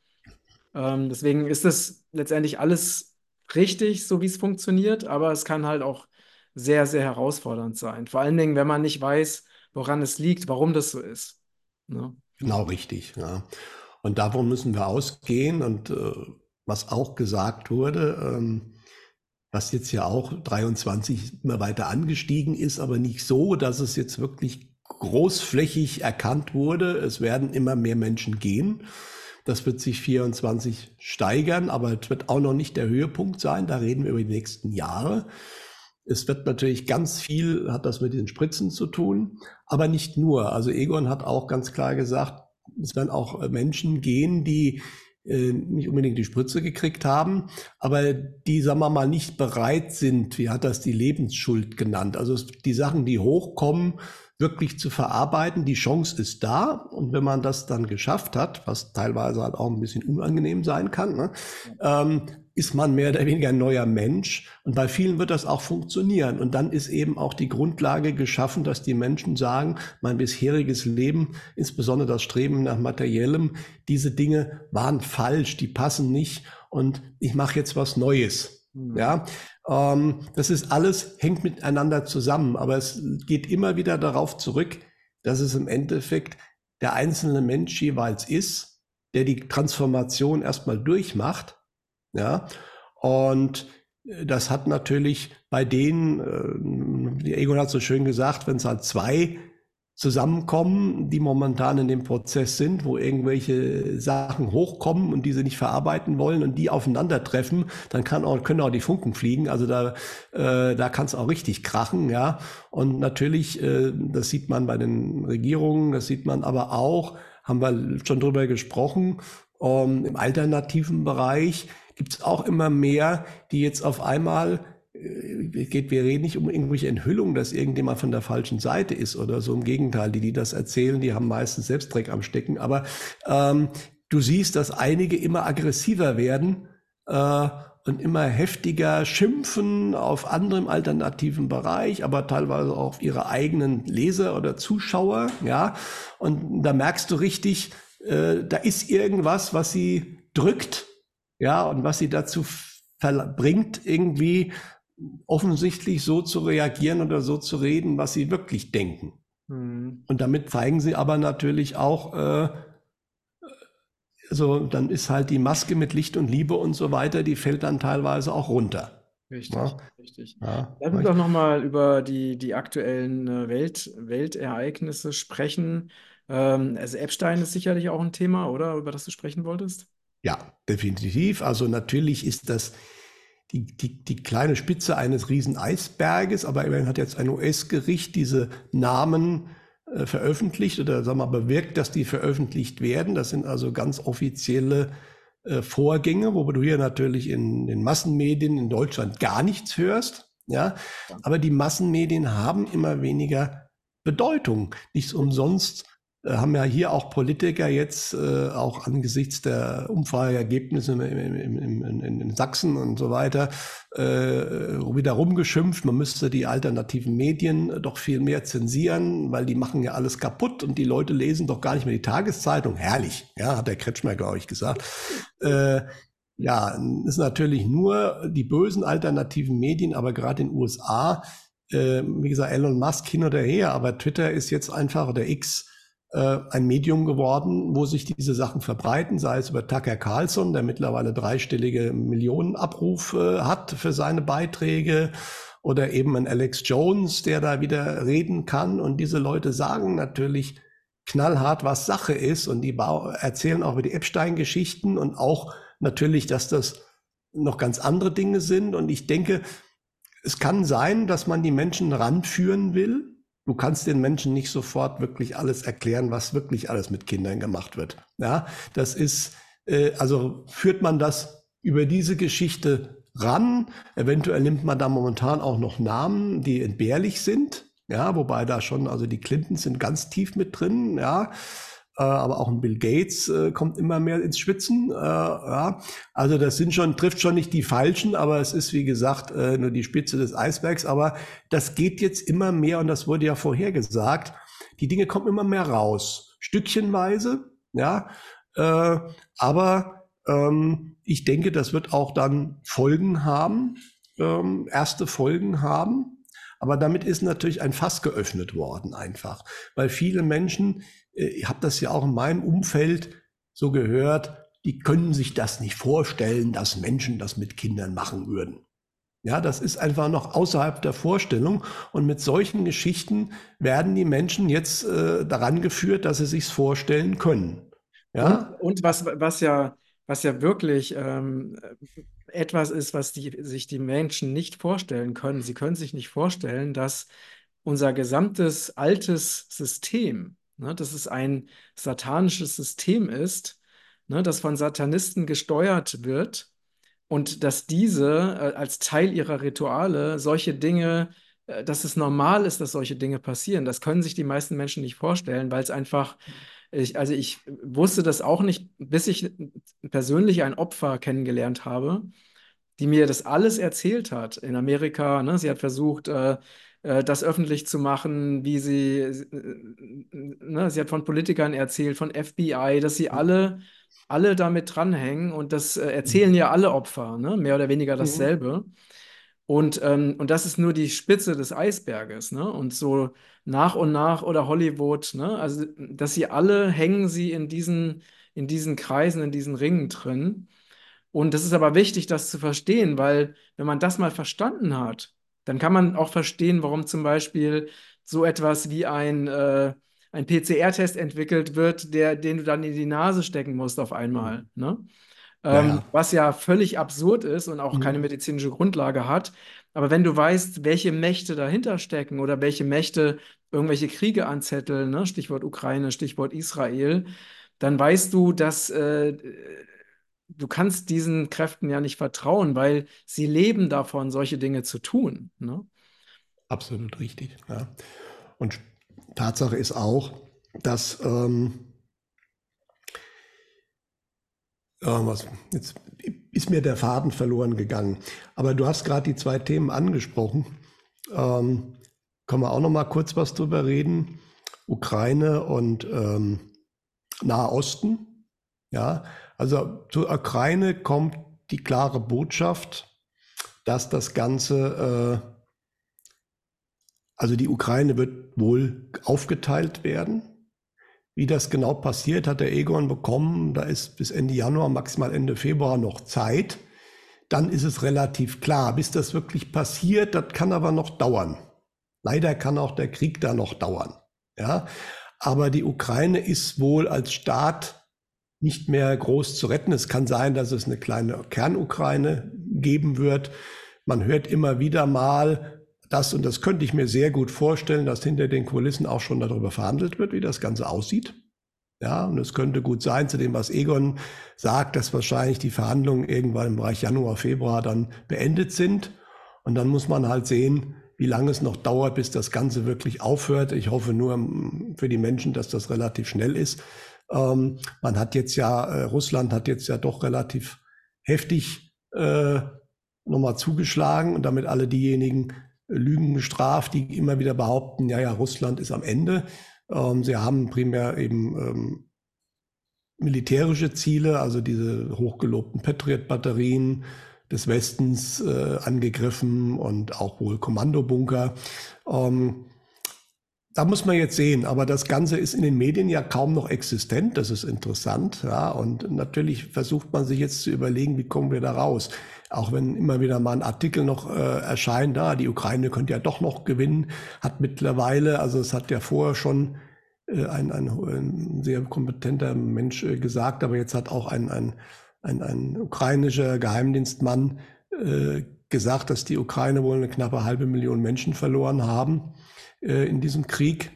Ähm, deswegen ist das letztendlich alles richtig, so wie es funktioniert, aber es kann halt auch sehr, sehr herausfordernd sein. Vor allen Dingen, wenn man nicht weiß, woran es liegt, warum das so ist. Ne? Genau richtig, ja. Und davon müssen wir ausgehen und äh, was auch gesagt wurde, ähm, was jetzt ja auch 23 immer weiter angestiegen ist, aber nicht so, dass es jetzt wirklich großflächig erkannt wurde. Es werden immer mehr Menschen gehen. Das wird sich 24 steigern, aber es wird auch noch nicht der Höhepunkt sein. Da reden wir über die nächsten Jahre. Es wird natürlich ganz viel, hat das mit den Spritzen zu tun, aber nicht nur. Also Egon hat auch ganz klar gesagt, es werden auch Menschen gehen, die äh, nicht unbedingt die Spritze gekriegt haben, aber die, sagen wir mal, nicht bereit sind, wie hat das die Lebensschuld genannt. Also die Sachen, die hochkommen, wirklich zu verarbeiten. Die Chance ist da. Und wenn man das dann geschafft hat, was teilweise halt auch ein bisschen unangenehm sein kann, ne, ähm, ist man mehr oder weniger ein neuer Mensch. Und bei vielen wird das auch funktionieren. Und dann ist eben auch die Grundlage geschaffen, dass die Menschen sagen, mein bisheriges Leben, insbesondere das Streben nach materiellem, diese Dinge waren falsch, die passen nicht. Und ich mache jetzt was Neues. Mhm. Ja, ähm, das ist alles, hängt miteinander zusammen, aber es geht immer wieder darauf zurück, dass es im Endeffekt der einzelne Mensch jeweils ist, der die Transformation erstmal durchmacht. Ja, und das hat natürlich bei denen, äh, Egon hat so schön gesagt, wenn es halt zwei zusammenkommen, die momentan in dem Prozess sind, wo irgendwelche Sachen hochkommen und diese nicht verarbeiten wollen und die aufeinandertreffen, dann kann auch, können auch die Funken fliegen. Also da, äh, da kann es auch richtig krachen, ja. Und natürlich, äh, das sieht man bei den Regierungen, das sieht man aber auch, haben wir schon drüber gesprochen, ähm, im alternativen Bereich gibt es auch immer mehr, die jetzt auf einmal äh, geht, wir reden nicht um irgendwelche Enthüllungen, dass irgendjemand von der falschen Seite ist oder so. Im Gegenteil, die, die das erzählen, die haben meistens selbst Dreck am Stecken. Aber ähm, du siehst, dass einige immer aggressiver werden äh, und immer heftiger schimpfen auf anderem alternativen Bereich, aber teilweise auch auf ihre eigenen Leser oder Zuschauer. Ja, und da merkst du richtig, äh, da ist irgendwas, was sie drückt. Ja, und was sie dazu bringt, irgendwie offensichtlich so zu reagieren oder so zu reden, was sie wirklich denken. Mhm. Und damit zeigen sie aber natürlich auch, äh, also dann ist halt die Maske mit Licht und Liebe und so weiter, die fällt dann teilweise auch runter. Richtig, ja? richtig. Ja, Lass uns doch nochmal über die, die aktuellen äh, Welt, Weltereignisse sprechen. Ähm, also Epstein ist sicherlich auch ein Thema, oder? Über das du sprechen wolltest? Ja, definitiv. Also natürlich ist das die, die, die kleine Spitze eines riesen Eisberges, aber immerhin hat jetzt ein US-Gericht diese Namen äh, veröffentlicht oder sagen wir mal bewirkt, dass die veröffentlicht werden. Das sind also ganz offizielle äh, Vorgänge, wo du hier natürlich in den Massenmedien in Deutschland gar nichts hörst. Ja, aber die Massenmedien haben immer weniger Bedeutung. Nichts umsonst haben ja hier auch Politiker jetzt äh, auch angesichts der Umfrageergebnisse in, in, in, in Sachsen und so weiter äh, wieder rumgeschimpft, man müsste die alternativen Medien doch viel mehr zensieren, weil die machen ja alles kaputt und die Leute lesen doch gar nicht mehr die Tageszeitung. Herrlich, ja, hat der Kretschmer, glaube ich, gesagt. Äh, ja, ist natürlich nur die bösen alternativen Medien, aber gerade in den USA, äh, wie gesagt, Elon Musk hin oder her, aber Twitter ist jetzt einfach, oder X, äh, ein Medium geworden, wo sich diese Sachen verbreiten, sei es über Tucker Carlson, der mittlerweile dreistellige Millionenabrufe äh, hat für seine Beiträge, oder eben ein Alex Jones, der da wieder reden kann. Und diese Leute sagen natürlich knallhart, was Sache ist. Und die erzählen auch über die Epstein-Geschichten und auch natürlich, dass das noch ganz andere Dinge sind. Und ich denke, es kann sein, dass man die Menschen ranführen will, Du kannst den Menschen nicht sofort wirklich alles erklären, was wirklich alles mit Kindern gemacht wird. Ja, das ist, äh, also führt man das über diese Geschichte ran. Eventuell nimmt man da momentan auch noch Namen, die entbehrlich sind. Ja, wobei da schon, also die Clintons sind ganz tief mit drin. Ja, aber auch ein Bill Gates äh, kommt immer mehr ins Schwitzen. Äh, ja. Also das sind schon, trifft schon nicht die Falschen, aber es ist, wie gesagt, äh, nur die Spitze des Eisbergs. Aber das geht jetzt immer mehr und das wurde ja vorher gesagt. Die Dinge kommen immer mehr raus, stückchenweise, ja. Äh, aber ähm, ich denke, das wird auch dann Folgen haben, ähm, erste Folgen haben. Aber damit ist natürlich ein Fass geöffnet worden einfach, weil viele Menschen, äh, ich habe das ja auch in meinem Umfeld so gehört, die können sich das nicht vorstellen, dass Menschen das mit Kindern machen würden. Ja, das ist einfach noch außerhalb der Vorstellung. Und mit solchen Geschichten werden die Menschen jetzt äh, daran geführt, dass sie sich's vorstellen können. Ja. Und, und was, was ja, was ja wirklich ähm, etwas ist, was die, sich die Menschen nicht vorstellen können. Sie können sich nicht vorstellen, dass unser gesamtes altes System, ne, dass es ein satanisches System ist, ne, das von Satanisten gesteuert wird und dass diese äh, als Teil ihrer Rituale solche Dinge, äh, dass es normal ist, dass solche Dinge passieren. Das können sich die meisten Menschen nicht vorstellen, weil es einfach, ich, also ich wusste das auch nicht, bis ich persönlich ein Opfer kennengelernt habe, die mir das alles erzählt hat in Amerika. Ne? Sie hat versucht, äh, das öffentlich zu machen, wie sie, äh, ne? sie hat von Politikern erzählt, von FBI, dass sie alle alle damit dranhängen und das äh, erzählen ja alle Opfer, ne? mehr oder weniger mhm. dasselbe. Mhm. Und, ähm, und das ist nur die Spitze des Eisberges. Ne? Und so nach und nach oder Hollywood, ne? also dass sie alle hängen sie in diesen, in diesen Kreisen, in diesen Ringen drin. Und das ist aber wichtig, das zu verstehen, weil wenn man das mal verstanden hat, dann kann man auch verstehen, warum zum Beispiel so etwas wie ein äh, ein PCR-Test entwickelt wird, der, den du dann in die Nase stecken musst auf einmal. Mhm. Ne? Ähm, ja. Was ja völlig absurd ist und auch mhm. keine medizinische Grundlage hat. Aber wenn du weißt, welche Mächte dahinter stecken oder welche Mächte irgendwelche Kriege anzetteln, ne? Stichwort Ukraine, Stichwort Israel, dann weißt du, dass äh, du kannst diesen Kräften ja nicht vertrauen, weil sie leben davon, solche Dinge zu tun. Ne? Absolut richtig. Ja. Und Tatsache ist auch, dass ähm, was, jetzt ist mir der Faden verloren gegangen. Aber du hast gerade die zwei Themen angesprochen. Ähm, können wir auch noch mal kurz was drüber reden? Ukraine und ähm, Nahe Osten. Ja, also zur Ukraine kommt die klare Botschaft, dass das Ganze äh, also die Ukraine wird wohl aufgeteilt werden. Wie das genau passiert, hat der Egon bekommen. Da ist bis Ende Januar, maximal Ende Februar noch Zeit. Dann ist es relativ klar. Bis das wirklich passiert, das kann aber noch dauern. Leider kann auch der Krieg da noch dauern. Ja, aber die Ukraine ist wohl als Staat nicht mehr groß zu retten. Es kann sein, dass es eine kleine Kernukraine geben wird. Man hört immer wieder mal, das, und das könnte ich mir sehr gut vorstellen, dass hinter den Kulissen auch schon darüber verhandelt wird, wie das Ganze aussieht. Ja, und es könnte gut sein, zu dem, was Egon sagt, dass wahrscheinlich die Verhandlungen irgendwann im Bereich Januar, Februar dann beendet sind. Und dann muss man halt sehen, wie lange es noch dauert, bis das Ganze wirklich aufhört. Ich hoffe nur ähm, für die Menschen, dass das relativ schnell ist. Ähm, man hat jetzt ja, äh, Russland hat jetzt ja doch relativ heftig äh, nochmal zugeschlagen und damit alle diejenigen Lügen gestraft, die immer wieder behaupten, ja, ja, Russland ist am Ende. Ähm, sie haben primär eben ähm, militärische Ziele, also diese hochgelobten Patriot-Batterien des Westens äh, angegriffen und auch wohl Kommandobunker. Ähm, da muss man jetzt sehen, aber das Ganze ist in den Medien ja kaum noch existent. Das ist interessant, ja. Und natürlich versucht man sich jetzt zu überlegen, wie kommen wir da raus. Auch wenn immer wieder mal ein Artikel noch äh, erscheint, da die Ukraine könnte ja doch noch gewinnen, hat mittlerweile, also es hat ja vorher schon äh, ein, ein, ein, sehr kompetenter Mensch äh, gesagt, aber jetzt hat auch ein, ein, ein, ein ukrainischer Geheimdienstmann äh, gesagt, dass die Ukraine wohl eine knappe halbe Million Menschen verloren haben äh, in diesem Krieg.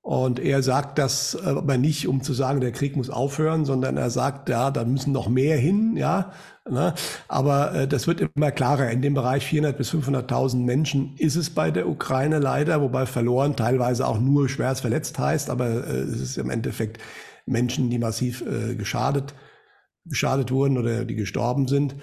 Und er sagt das aber nicht, um zu sagen, der Krieg muss aufhören, sondern er sagt, ja, da müssen noch mehr hin, ja. Ne? Aber äh, das wird immer klarer. In dem Bereich 400 bis 500.000 Menschen ist es bei der Ukraine leider, wobei verloren teilweise auch nur schwerst verletzt heißt, aber äh, es ist im Endeffekt Menschen, die massiv äh, geschadet, geschadet wurden oder die gestorben sind.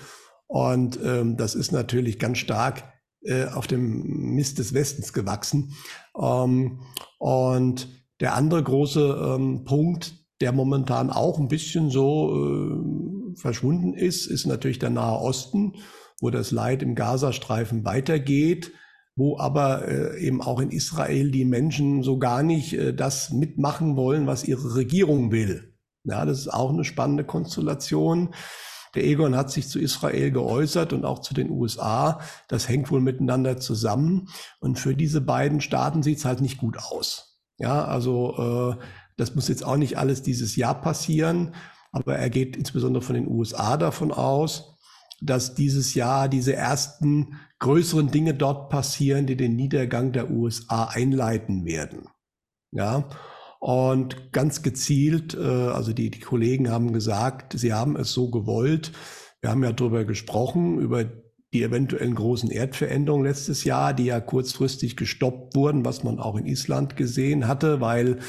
Und ähm, das ist natürlich ganz stark äh, auf dem Mist des Westens gewachsen. Ähm, und der andere große ähm, Punkt, der momentan auch ein bisschen so äh, verschwunden ist, ist natürlich der Nahe Osten, wo das Leid im Gazastreifen weitergeht. wo aber äh, eben auch in Israel die Menschen so gar nicht äh, das mitmachen wollen, was ihre Regierung will. Ja, das ist auch eine spannende Konstellation. Der Egon hat sich zu Israel geäußert und auch zu den USA. Das hängt wohl miteinander zusammen. Und für diese beiden Staaten sieht es halt nicht gut aus. Ja, also äh, das muss jetzt auch nicht alles dieses Jahr passieren. Aber er geht insbesondere von den USA davon aus, dass dieses Jahr diese ersten größeren Dinge dort passieren, die den Niedergang der USA einleiten werden. Ja, und ganz gezielt, äh, also die, die Kollegen haben gesagt, sie haben es so gewollt. Wir haben ja darüber gesprochen, über die eventuellen großen Erdveränderungen letztes Jahr, die ja kurzfristig gestoppt wurden, was man auch in Island gesehen hatte, weil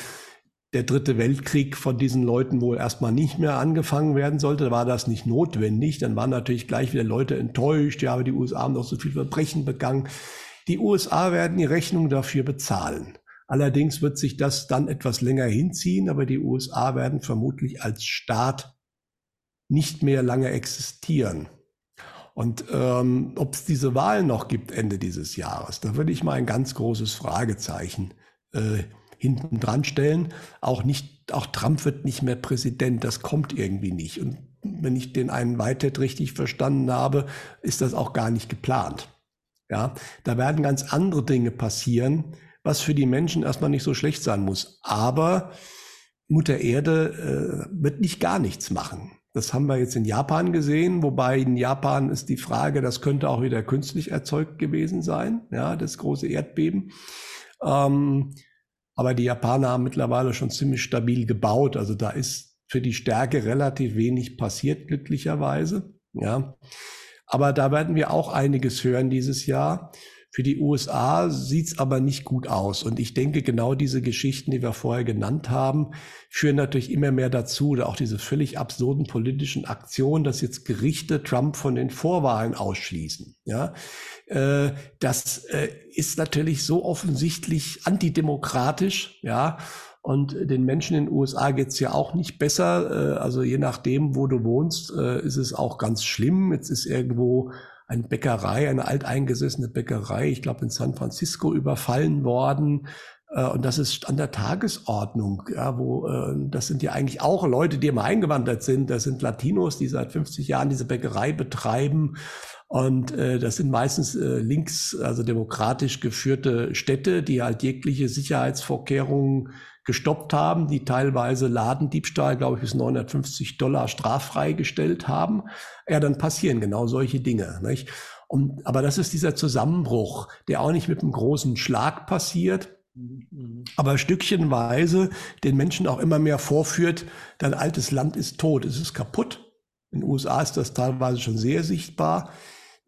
der dritte Weltkrieg von diesen Leuten wohl erstmal nicht mehr angefangen werden sollte, war das nicht notwendig. Dann waren natürlich gleich wieder Leute enttäuscht, ja, aber die USA haben doch so viel Verbrechen begangen. Die USA werden die Rechnung dafür bezahlen. Allerdings wird sich das dann etwas länger hinziehen, aber die USA werden vermutlich als Staat nicht mehr lange existieren. Und ähm, ob es diese Wahl noch gibt Ende dieses Jahres, da würde ich mal ein ganz großes Fragezeichen äh, hinten dran stellen. Auch nicht, auch Trump wird nicht mehr Präsident. Das kommt irgendwie nicht. Und wenn ich den einen Whitehead richtig verstanden habe, ist das auch gar nicht geplant. Ja, da werden ganz andere Dinge passieren, was für die Menschen erstmal nicht so schlecht sein muss. Aber Mutter Erde äh, wird nicht gar nichts machen. Das haben wir jetzt in Japan gesehen, wobei in Japan ist die Frage, das könnte auch wieder künstlich erzeugt gewesen sein, ja, das große Erdbeben. Ähm, aber die Japaner haben mittlerweile schon ziemlich stabil gebaut. Also da ist für die Stärke relativ wenig passiert, glücklicherweise. Ja. Aber da werden wir auch einiges hören dieses Jahr. Für die USA sieht's aber nicht gut aus. Und ich denke, genau diese Geschichten, die wir vorher genannt haben, führen natürlich immer mehr dazu, oder auch diese völlig absurden politischen Aktionen, dass jetzt Gerichte Trump von den Vorwahlen ausschließen. Ja, äh, das äh, ist natürlich so offensichtlich antidemokratisch. Ja, und den Menschen in den USA geht's ja auch nicht besser. Äh, also je nachdem, wo du wohnst, äh, ist es auch ganz schlimm. Jetzt ist irgendwo eine Bäckerei, eine alteingesessene Bäckerei, ich glaube in San Francisco überfallen worden. Äh, und das ist an der Tagesordnung, ja, wo äh, das sind ja eigentlich auch Leute, die immer eingewandert sind. Das sind Latinos, die seit 50 Jahren diese Bäckerei betreiben. Und äh, das sind meistens links, also demokratisch geführte Städte, die halt jegliche Sicherheitsvorkehrungen gestoppt haben, die teilweise Ladendiebstahl, glaube ich, bis 950 Dollar straffrei gestellt haben, ja, dann passieren genau solche Dinge. Nicht? Und, aber das ist dieser Zusammenbruch, der auch nicht mit einem großen Schlag passiert, aber stückchenweise den Menschen auch immer mehr vorführt, dein altes Land ist tot, es ist kaputt. In den USA ist das teilweise schon sehr sichtbar.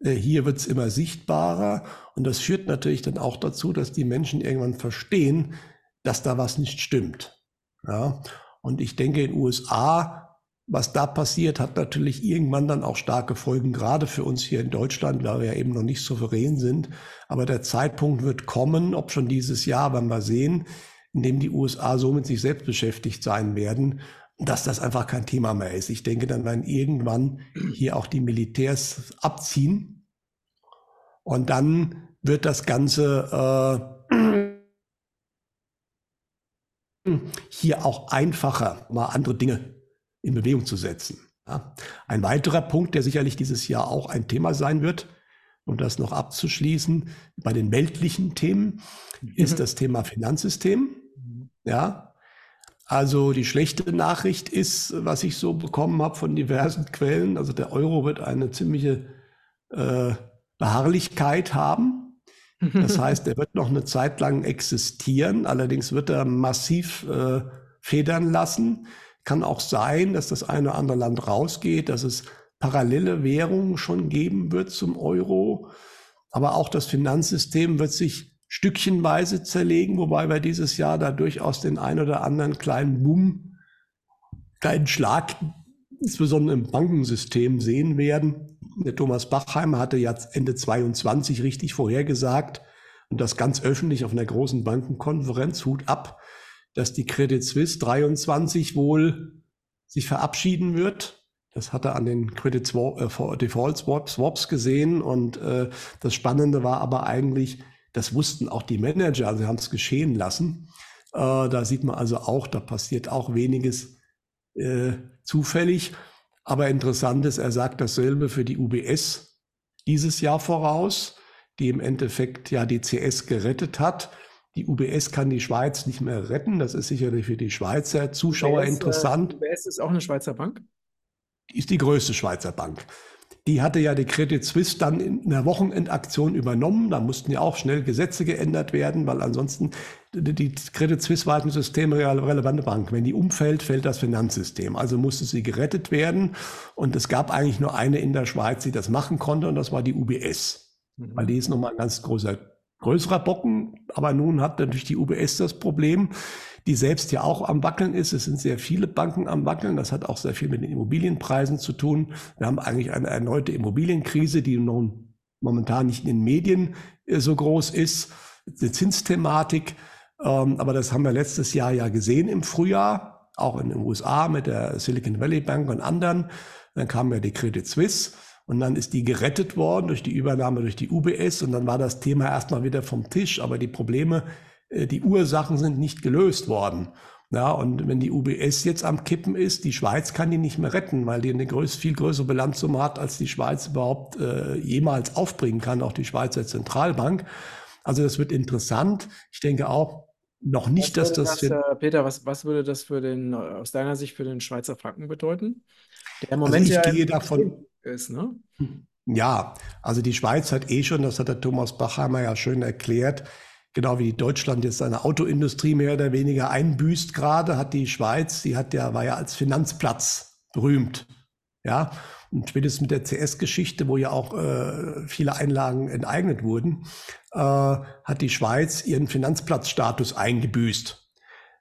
Äh, hier wird es immer sichtbarer und das führt natürlich dann auch dazu, dass die Menschen irgendwann verstehen, dass da was nicht stimmt. Ja? Und ich denke, in den USA, was da passiert, hat natürlich irgendwann dann auch starke Folgen, gerade für uns hier in Deutschland, weil wir ja eben noch nicht souverän sind. Aber der Zeitpunkt wird kommen, ob schon dieses Jahr, werden wir sehen, in dem die USA so mit sich selbst beschäftigt sein werden, dass das einfach kein Thema mehr ist. Ich denke, dann werden irgendwann hier auch die Militärs abziehen. Und dann wird das Ganze äh, hier auch einfacher, mal andere Dinge in Bewegung zu setzen. Ja. Ein weiterer Punkt, der sicherlich dieses Jahr auch ein Thema sein wird, um das noch abzuschließen, bei den weltlichen Themen, ist mhm. das Thema Finanzsystem. Ja. Also die schlechte Nachricht ist, was ich so bekommen habe von diversen Quellen, also der Euro wird eine ziemliche äh, Beharrlichkeit haben. Das heißt, er wird noch eine Zeit lang existieren, allerdings wird er massiv äh, federn lassen. Kann auch sein, dass das eine oder andere Land rausgeht, dass es parallele Währungen schon geben wird zum Euro. Aber auch das Finanzsystem wird sich stückchenweise zerlegen, wobei wir dieses Jahr da durchaus den ein oder anderen kleinen Boom, kleinen Schlag, insbesondere im Bankensystem sehen werden. Der Thomas Bachheimer hatte jetzt Ende 22 richtig vorhergesagt und das ganz öffentlich auf einer großen Bankenkonferenz, Hut ab, dass die Credit Suisse 23 wohl sich verabschieden wird. Das hat er an den Credit äh, Default Swaps gesehen und äh, das Spannende war aber eigentlich, Das wussten auch die Manager, also sie haben es geschehen lassen. Äh, da sieht man also auch, da passiert auch weniges äh, zufällig. Aber interessant ist, er sagt dasselbe für die UBS dieses Jahr voraus, die im Endeffekt ja die CS gerettet hat. Die UBS kann die Schweiz nicht mehr retten. Das ist sicherlich für die Schweizer Zuschauer UBS, äh, interessant. Äh, UBS ist auch eine Schweizer Bank? Die ist die größte Schweizer Bank. Die hatte ja die Credit Suisse dann in einer Wochenendaktion übernommen. Da mussten ja auch schnell Gesetze geändert werden, weil ansonsten die Credit Suisse war eine systemrelevante Bank. Wenn die umfällt, fällt das Finanzsystem. Also musste sie gerettet werden. Und es gab eigentlich nur eine in der Schweiz, die das machen konnte, und das war die UBS. Mhm. Weil die ist nochmal ein ganz großer, größerer Bocken. Aber nun hat natürlich die UBS das Problem, die selbst ja auch am Wackeln ist. Es sind sehr viele Banken am Wackeln. Das hat auch sehr viel mit den Immobilienpreisen zu tun. Wir haben eigentlich eine erneute Immobilienkrise, die nun momentan nicht in den Medien äh, so groß ist. Die Zinsthematik. Ähm, aber das haben wir letztes Jahr ja gesehen im Frühjahr, auch in den USA mit der Silicon Valley Bank und anderen. Dann kam ja die Credit Suisse. Und dann ist die gerettet worden durch die Übernahme durch die UBS und dann war das Thema erstmal wieder vom Tisch. Aber die Probleme die Ursachen sind nicht gelöst worden. Ja, und wenn die UBS jetzt am Kippen ist, die Schweiz kann die nicht mehr retten, weil die eine größ, viel größere Bilanzsumme hat, als die Schweiz überhaupt äh, jemals aufbringen kann, auch die Schweizer Zentralbank. Also das wird interessant. Ich denke auch noch nicht, dass das. das äh, Peter, was, was würde das für den, aus deiner Sicht für den Schweizer Franken bedeuten? Der im also Moment also ich ja gehe davon. Ist, ne? Ja, also die Schweiz hat eh schon, das hat der Thomas Bachheimer ja schön erklärt, Genau wie Deutschland jetzt seine Autoindustrie mehr oder weniger einbüßt gerade, hat die Schweiz, die hat ja, war ja als Finanzplatz berühmt. Ja, und spätestens mit der CS-Geschichte, wo ja auch äh, viele Einlagen enteignet wurden, äh, hat die Schweiz ihren Finanzplatzstatus eingebüßt.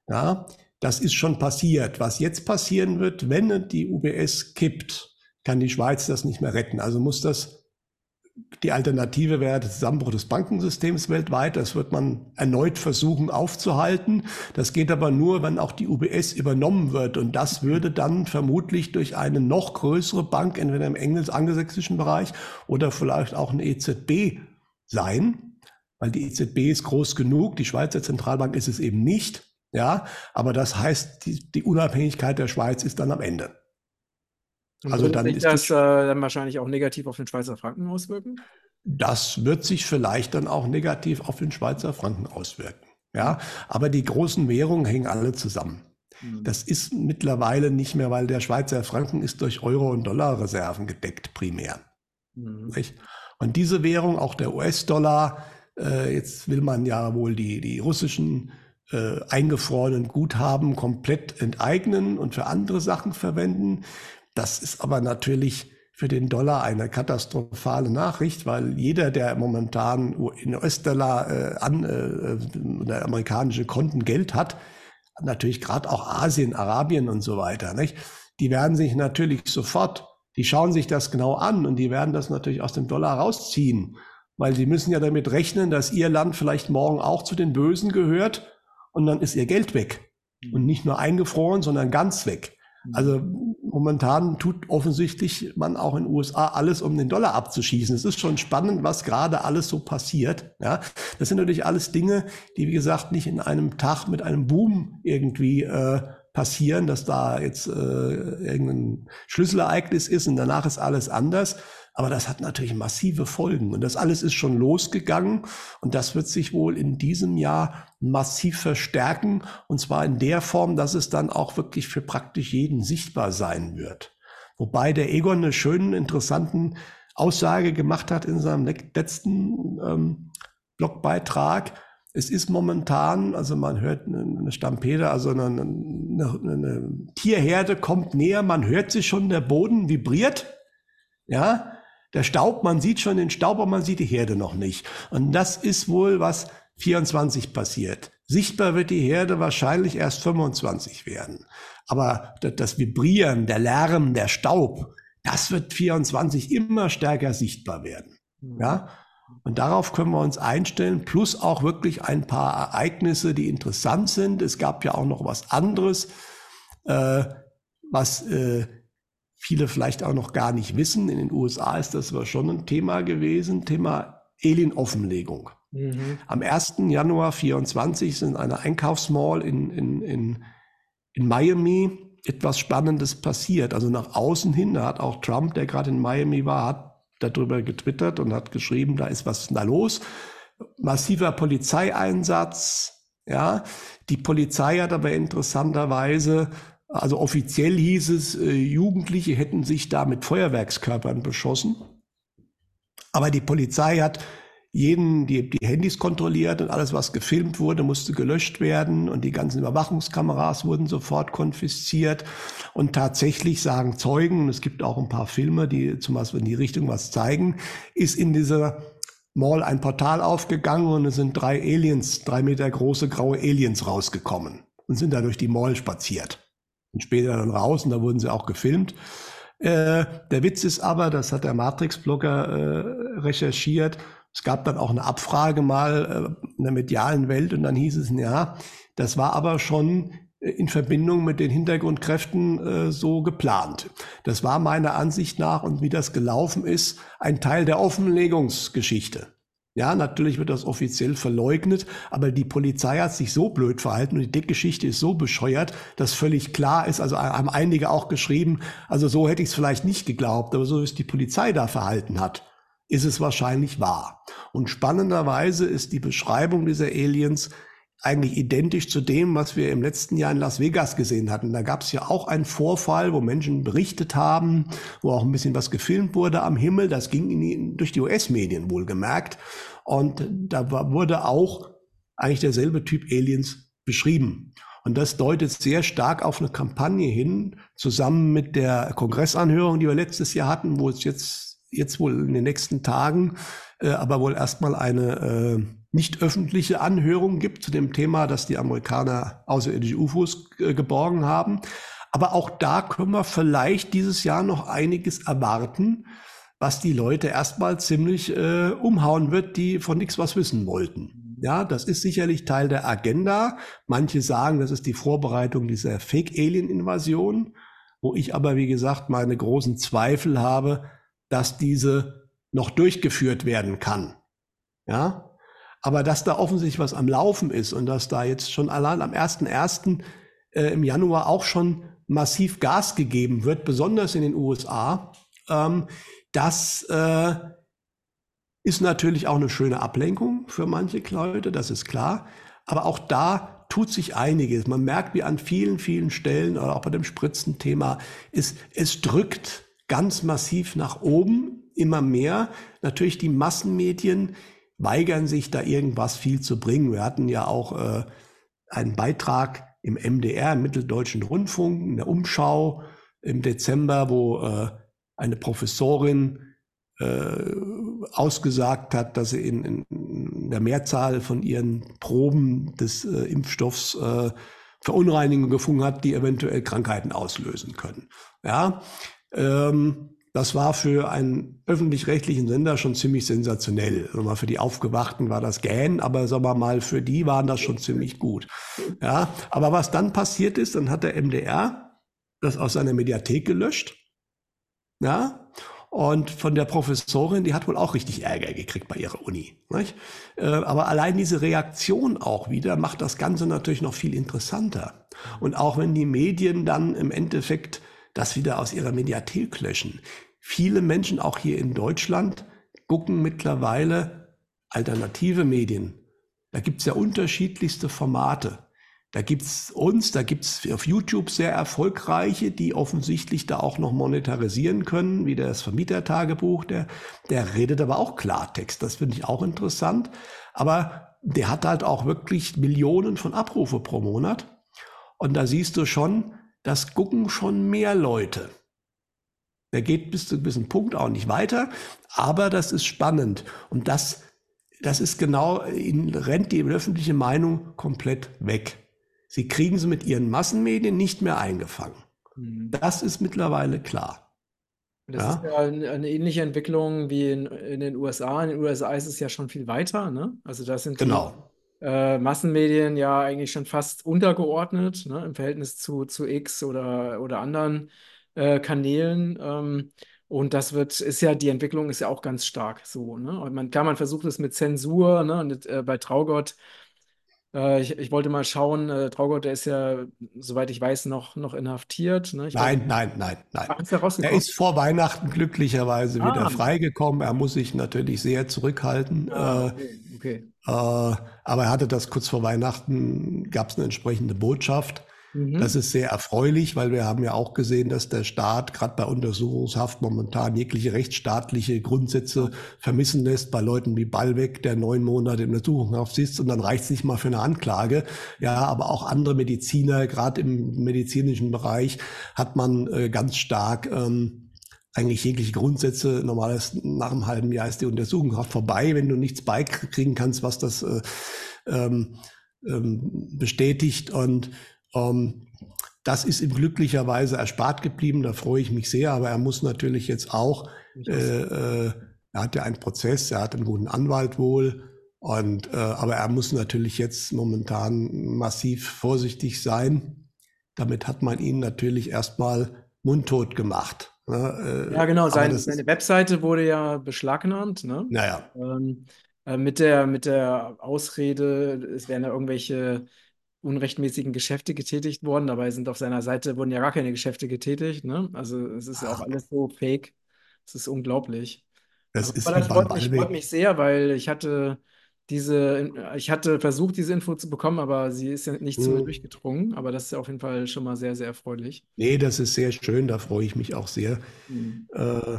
Ja, das ist schon passiert. Was jetzt passieren wird, wenn die UBS kippt, kann die Schweiz das nicht mehr retten. Also muss das die Alternative wäre der Zusammenbruch des Bankensystems weltweit. Das wird man erneut versuchen aufzuhalten. Das geht aber nur, wenn auch die UBS übernommen wird. Und das würde dann vermutlich durch eine noch größere Bank, entweder im englisch-angelsächsischen Bereich oder vielleicht auch eine EZB sein. Weil die EZB ist groß genug. Die Schweizer Zentralbank ist es eben nicht. Ja, aber das heißt, die, die Unabhängigkeit der Schweiz ist dann am Ende. Und also dann sich ist das äh, dann wahrscheinlich auch negativ auf den Schweizer Franken auswirken? Das wird sich vielleicht dann auch negativ auf den Schweizer Franken auswirken. Ja, aber die großen Währungen hängen alle zusammen. Mhm. Das ist mittlerweile nicht mehr, weil der Schweizer Franken ist durch Euro- und Dollarreserven gedeckt primär. Mhm. Und diese Währung, auch der US-Dollar, äh, jetzt will man ja wohl die, die russischen äh, eingefrorenen Guthaben komplett enteignen und für andere Sachen verwenden. Das ist aber natürlich für den Dollar eine katastrophale Nachricht, weil jeder, der momentan in US-Dollar äh, an äh, oder amerikanische Konten Geld hat, natürlich gerade auch Asien, Arabien und so weiter, nicht? die werden sich natürlich sofort, die schauen sich das genau an und die werden das natürlich aus dem Dollar rausziehen, weil sie müssen ja damit rechnen, dass ihr Land vielleicht morgen auch zu den Bösen gehört und dann ist ihr Geld weg. Und nicht nur eingefroren, sondern ganz weg. Also momentan tut offensichtlich man auch in den USA alles, um den Dollar abzuschießen. Es ist schon spannend, was gerade alles so passiert. Ja, das sind natürlich alles Dinge, die wie gesagt nicht in einem Tag mit einem Boom irgendwie äh, passieren, dass da jetzt äh, irgendein Schlüsselereignis ist und danach ist alles anders. Aber das hat natürlich massive Folgen. Und das alles ist schon losgegangen. Und das wird sich wohl in diesem Jahr massiv verstärken. Und zwar in der Form, dass es dann auch wirklich für praktisch jeden sichtbar sein wird. Wobei der Egon eine schöne, interessanten Aussage gemacht hat in seinem letzten ähm, Blogbeitrag. Es ist momentan, also man hört eine Stampede, also eine, eine, eine Tierherde kommt näher, man hört sich schon, der Boden vibriert. Ja, der Staub, man sieht schon den Staub, aber man sieht die Herde noch nicht. Und das ist wohl, was 24 passiert. Sichtbar wird die Herde wahrscheinlich erst 25 werden. Aber das Vibrieren, der Lärm, der Staub, das wird 24 immer stärker sichtbar werden. Mhm. Ja? Und darauf können wir uns einstellen, plus auch wirklich ein paar Ereignisse, die interessant sind. Es gab ja auch noch was anderes, äh, was äh, viele vielleicht auch noch gar nicht wissen. In den USA ist das aber schon ein Thema gewesen, Thema Alien-Offenlegung. Mhm. Am 1. Januar 24 sind in einer Einkaufsmall in, in, in, in Miami etwas Spannendes passiert. Also nach außen hin, da hat auch Trump, der gerade in Miami war, hat darüber getwittert und hat geschrieben, da ist was da los. Massiver Polizeieinsatz, ja. Die Polizei hat aber interessanterweise, also offiziell hieß es, äh, Jugendliche hätten sich da mit Feuerwerkskörpern beschossen. Aber die Polizei hat jeden, die, die Handys kontrolliert und alles, was gefilmt wurde, musste gelöscht werden und die ganzen Überwachungskameras wurden sofort konfisziert. Und tatsächlich sagen Zeugen, es gibt auch ein paar Filme, die zum Beispiel in die Richtung was zeigen, ist in dieser Mall ein Portal aufgegangen und es sind drei Aliens, drei Meter große graue Aliens rausgekommen und sind da durch die Mall spaziert. Und später dann raus und da wurden sie auch gefilmt. Äh, der Witz ist aber, das hat der Matrix-Blogger äh, recherchiert, es gab dann auch eine Abfrage mal äh, in der medialen Welt und dann hieß es, ja, das war aber schon äh, in Verbindung mit den Hintergrundkräften äh, so geplant. Das war meiner Ansicht nach und wie das gelaufen ist, ein Teil der Offenlegungsgeschichte. Ja, natürlich wird das offiziell verleugnet, aber die Polizei hat sich so blöd verhalten und die Deckgeschichte ist so bescheuert, dass völlig klar ist, also haben einige auch geschrieben, also so hätte ich es vielleicht nicht geglaubt, aber so es die Polizei da verhalten hat, ist es wahrscheinlich wahr. Und spannenderweise ist die Beschreibung dieser Aliens eigentlich identisch zu dem, was wir im letzten Jahr in Las Vegas gesehen hatten. Da gab es ja auch einen Vorfall, wo Menschen berichtet haben, wo auch ein bisschen was gefilmt wurde am Himmel. Das ging in, durch die US-Medien wohlgemerkt. Und da wurde auch eigentlich derselbe Typ Aliens beschrieben. Und das deutet sehr stark auf eine Kampagne hin, zusammen mit der Kongressanhörung, die wir letztes Jahr hatten, wo es jetzt jetzt wohl in den nächsten Tagen äh, aber wohl erstmal eine äh, nicht öffentliche Anhörung gibt zu dem Thema, dass die Amerikaner außerirdische UFOs äh, geborgen haben. Aber auch da können wir vielleicht dieses Jahr noch einiges erwarten, was die Leute erstmal ziemlich äh, umhauen wird, die von nichts was wissen wollten. Ja, das ist sicherlich Teil der Agenda. Manche sagen, das ist die Vorbereitung dieser Fake-Alien-Invasion, wo ich aber, wie gesagt, meine großen Zweifel habe, dass diese noch durchgeführt werden kann. Ja, aber dass da offensichtlich was am Laufen ist und dass da jetzt schon allein am 1.1. Äh, im Januar auch schon massiv Gas gegeben wird, besonders in den USA, ähm, das äh, ist natürlich auch eine schöne Ablenkung für manche Leute, das ist klar. Aber auch da tut sich einiges. Man merkt, wie an vielen, vielen Stellen, oder auch bei dem Spritzenthema, ist, es drückt ganz massiv nach oben, immer mehr. Natürlich die Massenmedien weigern sich da irgendwas viel zu bringen. Wir hatten ja auch äh, einen Beitrag im MDR, im Mitteldeutschen Rundfunk, in der Umschau im Dezember, wo äh, eine Professorin äh, ausgesagt hat, dass sie in, in, der Mehrzahl von ihren Proben des äh, Impfstoffs äh, Verunreinigungen gefunden hat, die eventuell Krankheiten auslösen können. Ja, ähm, das war für einen öffentlich-rechtlichen Sender schon ziemlich sensationell. Also für die Aufgewachten war das gähn, aber sagen wir mal, für die waren das schon ziemlich gut. Ja, aber was dann passiert ist, dann hat der MDR das aus seiner Mediathek gelöscht. Ja, und von der Professorin, die hat wohl auch richtig Ärger gekriegt bei ihrer Uni. Nicht? Äh, aber allein diese Reaktion auch wieder macht das Ganze natürlich noch viel interessanter. Und auch wenn die Medien dann im Endeffekt das wieder aus ihrer Mediathek löschen. Viele Menschen, auch hier in Deutschland, gucken mittlerweile alternative Medien. Da gibt es ja unterschiedlichste Formate. Da gibt es uns, da gibt es auf YouTube sehr erfolgreiche, die offensichtlich da auch noch monetarisieren können, wie das Vermietertagebuch, der, der redet aber auch Klartext. Das finde ich auch interessant. Aber der hat halt auch wirklich Millionen von Abrufe pro Monat. Und da siehst du schon, das gucken schon mehr Leute. Der geht bis zu einem gewissen Punkt auch nicht weiter, aber das ist spannend. Und das, das ist genau, ihnen rennt die öffentliche Meinung komplett weg. Sie kriegen sie mit ihren Massenmedien nicht mehr eingefangen. Mhm. Das ist mittlerweile klar. Das ja? ist ja eine ähnliche Entwicklung wie in, in, den USA. In den USA ist es ja schon viel weiter. Ne? Also das sind genau äh, Massenmedien ja eigentlich schon fast untergeordnet ne, im Verhältnis zu, zu X oder, oder anderen äh, Kanälen. Ähm, Und das wird, ist ja, die Entwicklung ist ja auch ganz stark so, ne? Und man, klar, man versucht es mit Zensur, ne? Und äh, bei Traugott, äh, ich, ich wollte mal schauen, äh, Traugott, der ist ja, soweit ich weiß, noch, noch inhaftiert, ne? Ich weiß, Nein, nein, nein, nein. er ist vor Weihnachten glücklicherweise wieder Ah, freigekommen. Er muss sich natürlich sehr zurückhalten. ah, Äh, okay, okay. Äh, aber er hatte das kurz vor Weihnachten, gab es eine entsprechende Botschaft. Das Mhm. ist sehr erfreulich, weil wir haben ja auch gesehen, dass der Staat gerade bei Untersuchungshaft momentan jegliche rechtsstaatliche Grundsätze vermissen lässt. Bei Leuten wie Ballweg, der neun Monate in Untersuchungshaft sitzt und dann reicht es nicht mal für eine Anklage. Ja, aber auch andere Mediziner, gerade im medizinischen Bereich, hat man äh, ganz stark ähm, eigentlich jegliche Grundsätze. Normalerweise nach einem halben Jahr ist die Untersuchungshaft vorbei, wenn du nichts beikriegen kannst, was das äh, ähm, ähm, bestätigt. Und das ist ihm glücklicherweise erspart geblieben. Da freue ich mich sehr. Aber er muss natürlich jetzt auch, äh, äh, er hat ja einen Prozess, er hat einen guten Anwalt wohl. Und, äh, aber er muss natürlich jetzt momentan massiv vorsichtig sein. Damit hat man ihn natürlich erstmal mundtot gemacht. Ne? Ja, Äh, genau, aber sein, seine Webseite wurde ja beschlagnahmt, ne? naja, Ähm, äh, mit der, mit der Ausrede, es wären ja irgendwelche unrechtmäßigen Geschäfte getätigt worden. Dabei sind auf seiner Seite wurden ja gar keine Geschäfte getätigt, ne? Also es ist ja auch alles so fake. Es ist unglaublich. das Aber, aber ist das freut mich, freut mich sehr, weil ich hatte diese, ich hatte versucht, diese Info zu bekommen, aber sie ist ja nicht zu mir Hm. durchgedrungen. Aber das ist ja auf jeden Fall schon mal sehr, sehr erfreulich. Nee, das ist sehr schön, da freue ich mich auch sehr, Hm. äh,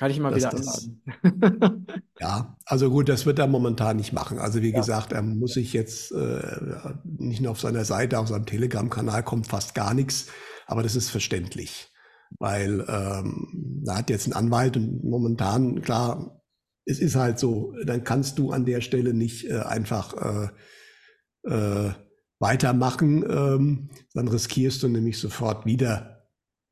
Kann ich mal wieder das, einladen. ja, also gut, das wird er momentan nicht machen. Also wie Ja. gesagt, er muss sich jetzt äh, nicht nur auf seiner Seite, auf seinem Telegram-Kanal kommt fast gar nichts, aber das ist verständlich, weil ähm, er hat jetzt einen Anwalt und momentan, klar, es ist halt so, dann kannst du an der Stelle nicht äh, einfach äh, äh, weitermachen, ähm, dann riskierst du nämlich sofort wieder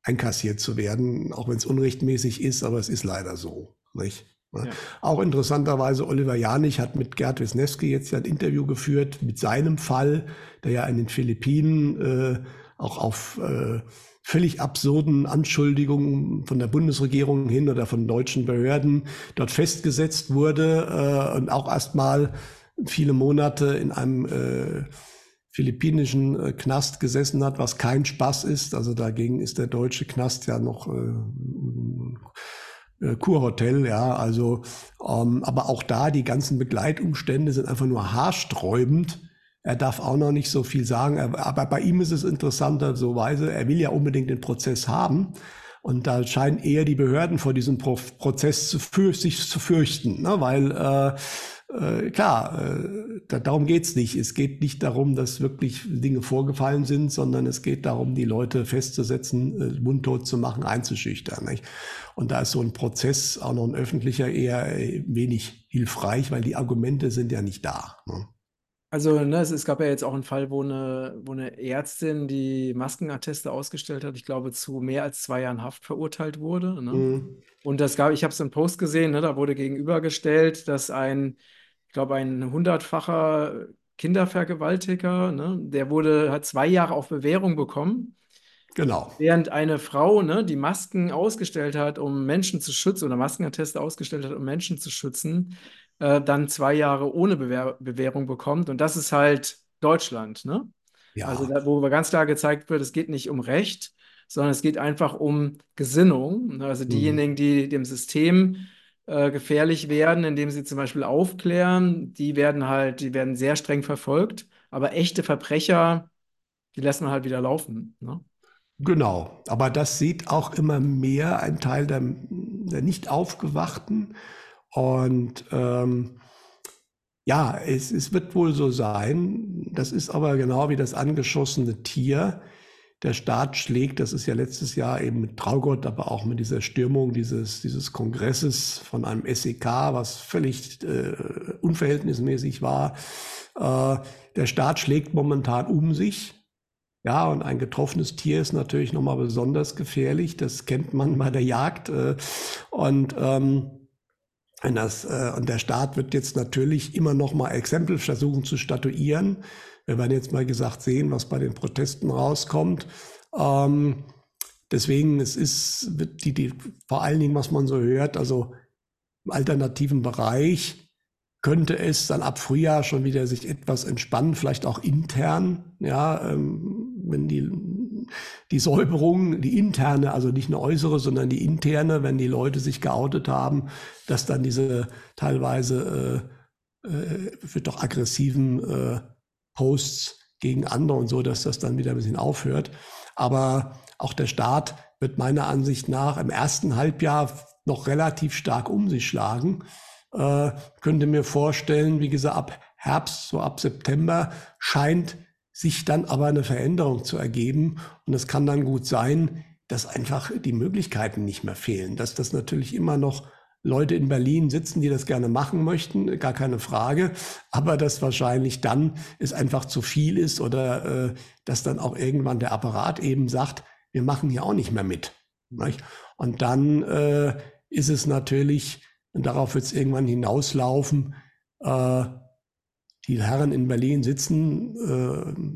einkassiert zu werden, auch wenn es unrechtmäßig ist, aber es ist leider so. Nicht? Ja. Auch interessanterweise, Oliver Janich hat mit Gerd Wisniewski jetzt ja ein Interview geführt mit seinem Fall, der ja in den Philippinen äh, auch auf äh, völlig absurden Anschuldigungen von der Bundesregierung hin oder von deutschen Behörden dort festgesetzt wurde äh, und auch erstmal viele Monate in einem äh, philippinischen äh, Knast gesessen hat, was kein Spaß ist. Also dagegen ist der deutsche Knast ja noch äh, äh, Kurhotel, ja. Also, ähm, aber auch da die ganzen Begleitumstände sind einfach nur haarsträubend. Er darf auch noch nicht so viel sagen, er, aber bei ihm ist es interessanter so weise, er will ja unbedingt den Prozess haben. Und da scheinen eher die Behörden vor diesem Pro Prozess zu sich zu fürchten, ne? weil äh, äh, klar, äh, da, darum geht's nicht. Es geht nicht darum, dass wirklich Dinge vorgefallen sind, sondern es geht darum, die Leute festzusetzen, äh, mundtot zu machen, einzuschüchtern. Nicht? Und da ist so ein Prozess, auch noch ein öffentlicher, eher äh, wenig hilfreich, weil die Argumente sind ja nicht da. Ne? Also, ne, es, es gab ja jetzt auch einen Fall, wo eine, wo eine Ärztin, die Maskenatteste ausgestellt hat, ich glaube, zu mehr als zwei Jahren Haft verurteilt wurde. Ne? Mhm. Und das gab, ich habe es im Post gesehen, ne, da wurde gegenübergestellt, dass ein, ich glaube, ein hundertfacher Kindervergewaltiger, ne, der wurde, hat zwei Jahre auf Bewährung bekommen. Genau. Während eine Frau, ne, die Masken ausgestellt hat, um Menschen zu schützen, oder Maskenatteste ausgestellt hat, um Menschen zu schützen, äh, dann zwei Jahre ohne Bewehr Bewährung bekommt. Und das ist halt Deutschland, ne? Also Ja. da, wo ganz klar gezeigt wird, es geht nicht um Recht, sondern es geht einfach um Gesinnung. Also Mhm. diejenigen, die dem System äh, gefährlich werden, indem sie zum Beispiel aufklären, die werden halt, die werden sehr streng verfolgt. Aber echte Verbrecher, die lässt man halt wieder laufen, ne? Genau, aber das sieht auch immer mehr ein Teil der, der nicht aufgewachten. Und ähm, ja, es, es wird wohl so sein. Das ist aber genau wie das angeschossene Tier. Der Staat schlägt, das ist ja letztes Jahr eben mit Traugott, aber auch mit dieser Stürmung dieses, dieses Kongresses von einem SEK, was völlig äh, unverhältnismäßig war. Äh, der Staat schlägt momentan um sich. Ja, und ein getroffenes Tier ist natürlich nochmal besonders gefährlich. Das kennt man bei der Jagd. Äh, und, ähm, und, das, äh, und der Staat wird jetzt natürlich immer nochmal Exempel versuchen zu statuieren. Wir werden jetzt mal gesagt sehen, was bei den Protesten rauskommt. Ähm, deswegen, es ist die, die, vor allen Dingen, was man so hört, also im alternativen Bereich könnte es dann ab Frühjahr schon wieder sich etwas entspannen, vielleicht auch intern, ja, ähm, wenn die, die Säuberung, die interne, also nicht eine äußere, sondern die interne, wenn die Leute sich geoutet haben, dass dann diese teilweise äh, äh, für doch aggressiven äh, Posts gegen andere und so, dass das dann wieder ein bisschen aufhört. Aber auch der Staat wird meiner Ansicht nach im ersten Halbjahr noch relativ stark um sich schlagen. Äh, könnte mir vorstellen, wie gesagt, ab Herbst, so ab September scheint sich dann aber eine Veränderung zu ergeben. Und es kann dann gut sein, dass einfach die Möglichkeiten nicht mehr fehlen, dass das natürlich immer noch Leute in Berlin sitzen, die das gerne machen möchten, gar keine Frage, aber dass wahrscheinlich dann es einfach zu viel ist oder äh, dass dann auch irgendwann der Apparat eben sagt, wir machen hier auch nicht mehr mit. Nicht? Und dann äh, ist es natürlich, und darauf wird es irgendwann hinauslaufen, äh, die Herren in Berlin sitzen,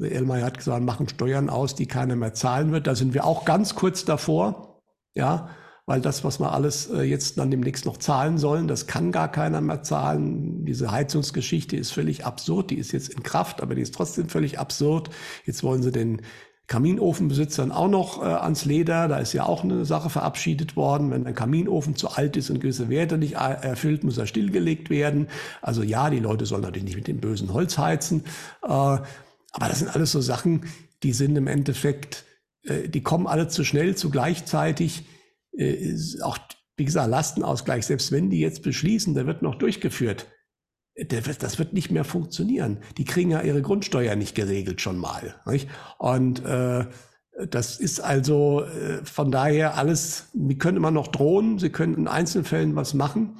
äh, Elmar hat gesagt, machen Steuern aus, die keiner mehr zahlen wird. Da sind wir auch ganz kurz davor, ja, weil das, was wir alles äh, jetzt dann demnächst noch zahlen sollen, das kann gar keiner mehr zahlen. Diese Heizungsgeschichte ist völlig absurd, die ist jetzt in Kraft, aber die ist trotzdem völlig absurd. Jetzt wollen sie den Kaminofenbesitzern auch noch äh, ans Leder. Da ist ja auch eine Sache verabschiedet worden. Wenn ein Kaminofen zu alt ist und gewisse Werte nicht erfüllt, muss er stillgelegt werden. Also ja, die Leute sollen natürlich nicht mit dem bösen Holz heizen. Äh, aber das sind alles so Sachen, die sind im Endeffekt, äh, die kommen alle zu schnell, zu gleichzeitig. Äh, auch, wie gesagt, Lastenausgleich, selbst wenn die jetzt beschließen, der wird noch durchgeführt das wird nicht mehr funktionieren. Die kriegen ja ihre Grundsteuer nicht geregelt schon mal. Nicht? Und äh, das ist also äh, von daher alles, wir können immer noch drohen, sie können in Einzelfällen was machen,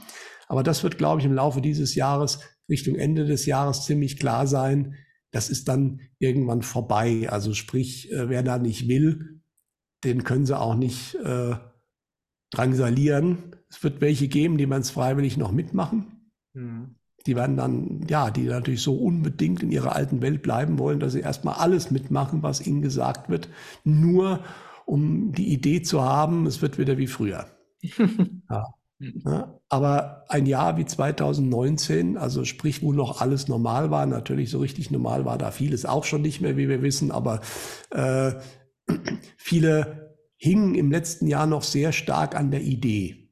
aber das wird, glaube ich, im Laufe dieses Jahres, Richtung Ende des Jahres ziemlich klar sein. Das ist dann irgendwann vorbei. Also sprich, äh, wer da nicht will, den können sie auch nicht äh, drangsalieren. Es wird welche geben, die man es freiwillig noch mitmachen. Mhm die werden dann, ja, die natürlich so unbedingt in ihrer alten Welt bleiben wollen, dass sie erstmal alles mitmachen, was ihnen gesagt wird, nur um die Idee zu haben, es wird wieder wie früher. ja. Ja, aber ein Jahr wie 2019, also sprich, wo noch alles normal war, natürlich so richtig normal war da vieles auch schon nicht mehr, wie wir wissen, aber äh, viele hingen im letzten Jahr noch sehr stark an der Idee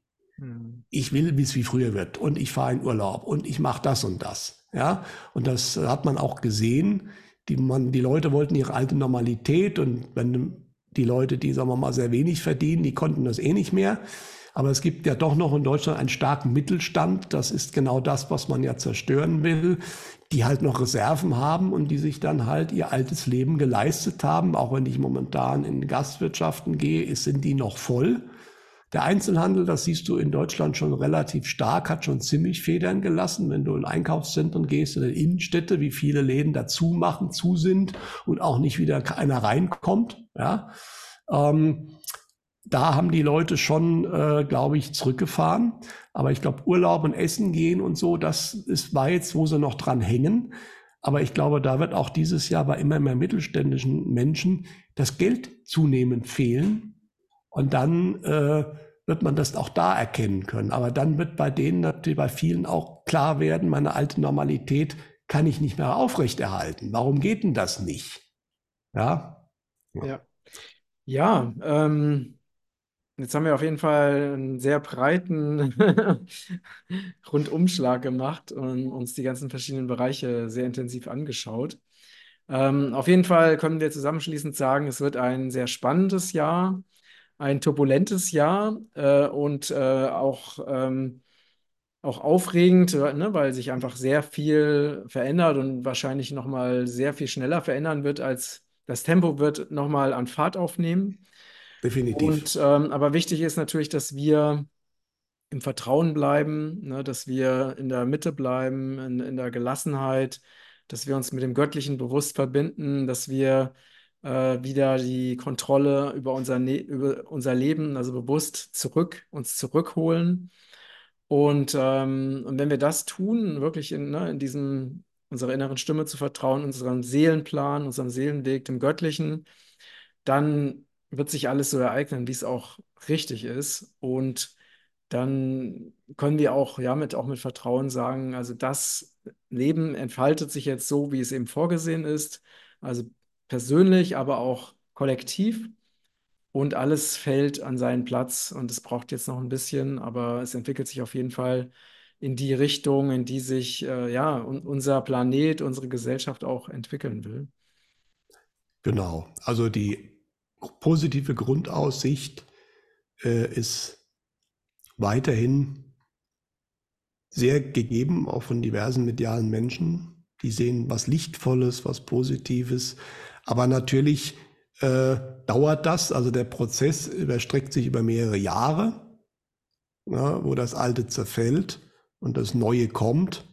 ich will, wie es wie früher wird und ich fahre in Urlaub und ich mache das und das. Ja, und das hat man auch gesehen. Die, man, die Leute wollten ihre alte Normalität und wenn die Leute, die, sagen wir mal, sehr wenig verdienen, die konnten das eh nicht mehr. Aber es gibt ja doch noch in Deutschland einen starken Mittelstand. Das ist genau das, was man ja zerstören will, die halt noch Reserven haben und die sich dann halt ihr altes Leben geleistet haben. Auch wenn ich momentan in Gastwirtschaften gehe, sind die noch voll. Der Einzelhandel, das siehst du in Deutschland schon relativ stark, hat schon ziemlich Federn gelassen. Wenn du in Einkaufszentren gehst, in Innenstädte, wie viele Läden dazu machen, zu sind und auch nicht wieder einer reinkommt. Ja, ähm, da haben die Leute schon, äh, glaube ich, zurückgefahren. Aber ich glaube, Urlaub und Essen gehen und so, das ist war jetzt, wo sie noch dran hängen. Aber ich glaube, da wird auch dieses Jahr bei immer mehr mittelständischen Menschen das Geld zunehmend fehlen, und dann äh, wird man das auch da erkennen können. Aber dann wird bei denen natürlich bei vielen auch klar werden, meine alte Normalität kann ich nicht mehr aufrechterhalten. Warum geht denn das nicht? Ja. Ja. Ja, ähm, jetzt haben wir auf jeden Fall einen sehr breiten Rundumschlag gemacht und uns die ganzen verschiedenen Bereiche sehr intensiv angeschaut. Ähm, auf jeden Fall können wir zusammenschließend sagen, es wird ein sehr spannendes Jahr ein turbulentes Jahr äh, und äh, auch, ähm, auch aufregend, ne, weil sich einfach sehr viel verändert und wahrscheinlich nochmal sehr viel schneller verändern wird, als das Tempo wird nochmal an Fahrt aufnehmen. Definitiv. Und, ähm, aber wichtig ist natürlich, dass wir im Vertrauen bleiben, ne, dass wir in der Mitte bleiben, in, in der Gelassenheit, dass wir uns mit dem Göttlichen bewusst verbinden, dass wir äh, wieder die Kontrolle über unser, ne über unser Leben, also bewusst zurück, uns zurückholen. Und, ähm, und wenn wir das tun, wirklich in, ne, in diesem, unserer inneren Stimme zu vertrauen, unserem Seelenplan, unserem Seelenweg, dem Göttlichen, dann wird sich alles so ereignen, wie es auch richtig ist. Und dann können wir auch, ja, mit, auch mit Vertrauen sagen, also das Leben entfaltet sich jetzt so, wie es eben vorgesehen ist. Also persönlich, aber auch kollektiv. Und alles fällt an seinen Platz. Und es braucht jetzt noch ein bisschen, aber es entwickelt sich auf jeden Fall in die Richtung, in die sich äh, ja, un unser Planet, unsere Gesellschaft auch entwickeln will. Genau. Also die positive Grundaussicht äh, ist weiterhin sehr gegeben, auch von diversen medialen Menschen. Die sehen was Lichtvolles, was Positives. Aber natürlich äh, dauert das, also der Prozess überstreckt sich über mehrere Jahre, ja, wo das Alte zerfällt und das Neue kommt.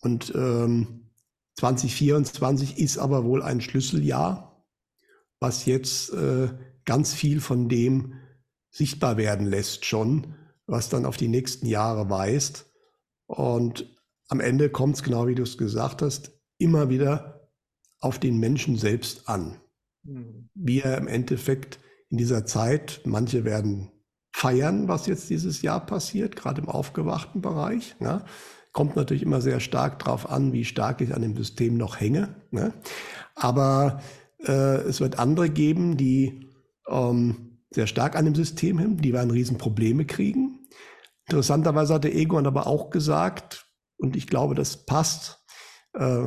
Und ähm, 2024 ist aber wohl ein Schlüsseljahr, was jetzt äh, ganz viel von dem sichtbar werden lässt schon, was dann auf die nächsten Jahre weist. Und am Ende kommt es, genau wie du es gesagt hast, immer wieder auf den Menschen selbst an. Mhm. Wie er im Endeffekt in dieser Zeit, manche werden feiern, was jetzt dieses Jahr passiert, gerade im aufgewachten Bereich. Ne? Kommt natürlich immer sehr stark darauf an, wie stark ich an dem System noch hänge. Ne? Aber es wird andere geben, die ähm, sehr stark an dem System hängen, die werden Riesenprobleme kriegen. Interessanterweise hat der Egon aber auch gesagt, und ich glaube, das passt, äh,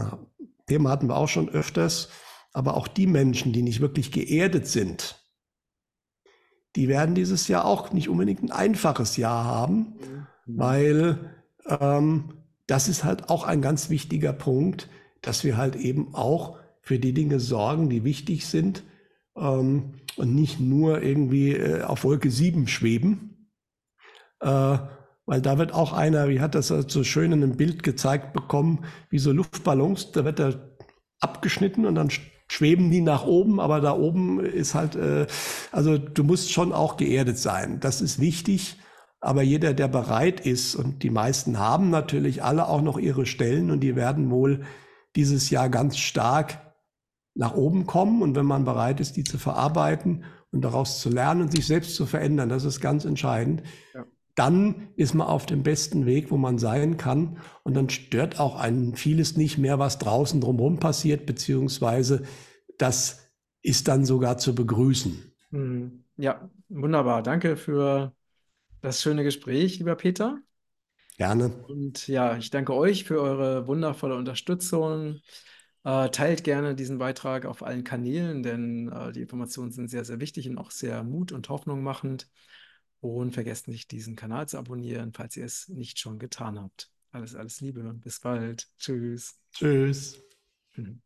Thema hatten wir auch schon öfters, aber auch die Menschen, die nicht wirklich geerdet sind, die werden dieses Jahr auch nicht unbedingt ein einfaches Jahr haben, mhm. weil ähm, das ist halt auch ein ganz wichtiger Punkt, dass wir halt eben auch für die Dinge sorgen, die wichtig sind ähm, und nicht nur irgendwie äh, auf Wolke 7 schweben. Äh, weil da wird auch einer, wie hat das so schön in einem Bild gezeigt bekommen, wie so Luftballons, da wird er abgeschnitten und dann schweben die nach oben, aber da oben ist halt, äh, also du musst schon auch geerdet sein. Das ist wichtig. Aber jeder, der bereit ist, und die meisten haben natürlich alle auch noch ihre Stellen und die werden wohl dieses Jahr ganz stark nach oben kommen. Und wenn man bereit ist, die zu verarbeiten und daraus zu lernen und sich selbst zu verändern, das ist ganz entscheidend. Ja dann ist man auf dem besten Weg, wo man sein kann. Und dann stört auch einen vieles nicht mehr, was draußen drumherum passiert, beziehungsweise das ist dann sogar zu begrüßen. Hm. Ja, wunderbar. Danke für das schöne Gespräch, lieber Peter. Gerne. Und ja, ich danke euch für eure wundervolle Unterstützung. Äh, teilt gerne diesen Beitrag auf allen Kanälen, denn äh, die Informationen sind sehr, sehr wichtig und auch sehr mut- und Hoffnung machend. Und vergesst nicht, diesen Kanal zu abonnieren, falls ihr es nicht schon getan habt. Alles, alles Liebe. Bis bald. Tschüss. Tschüss. Mhm.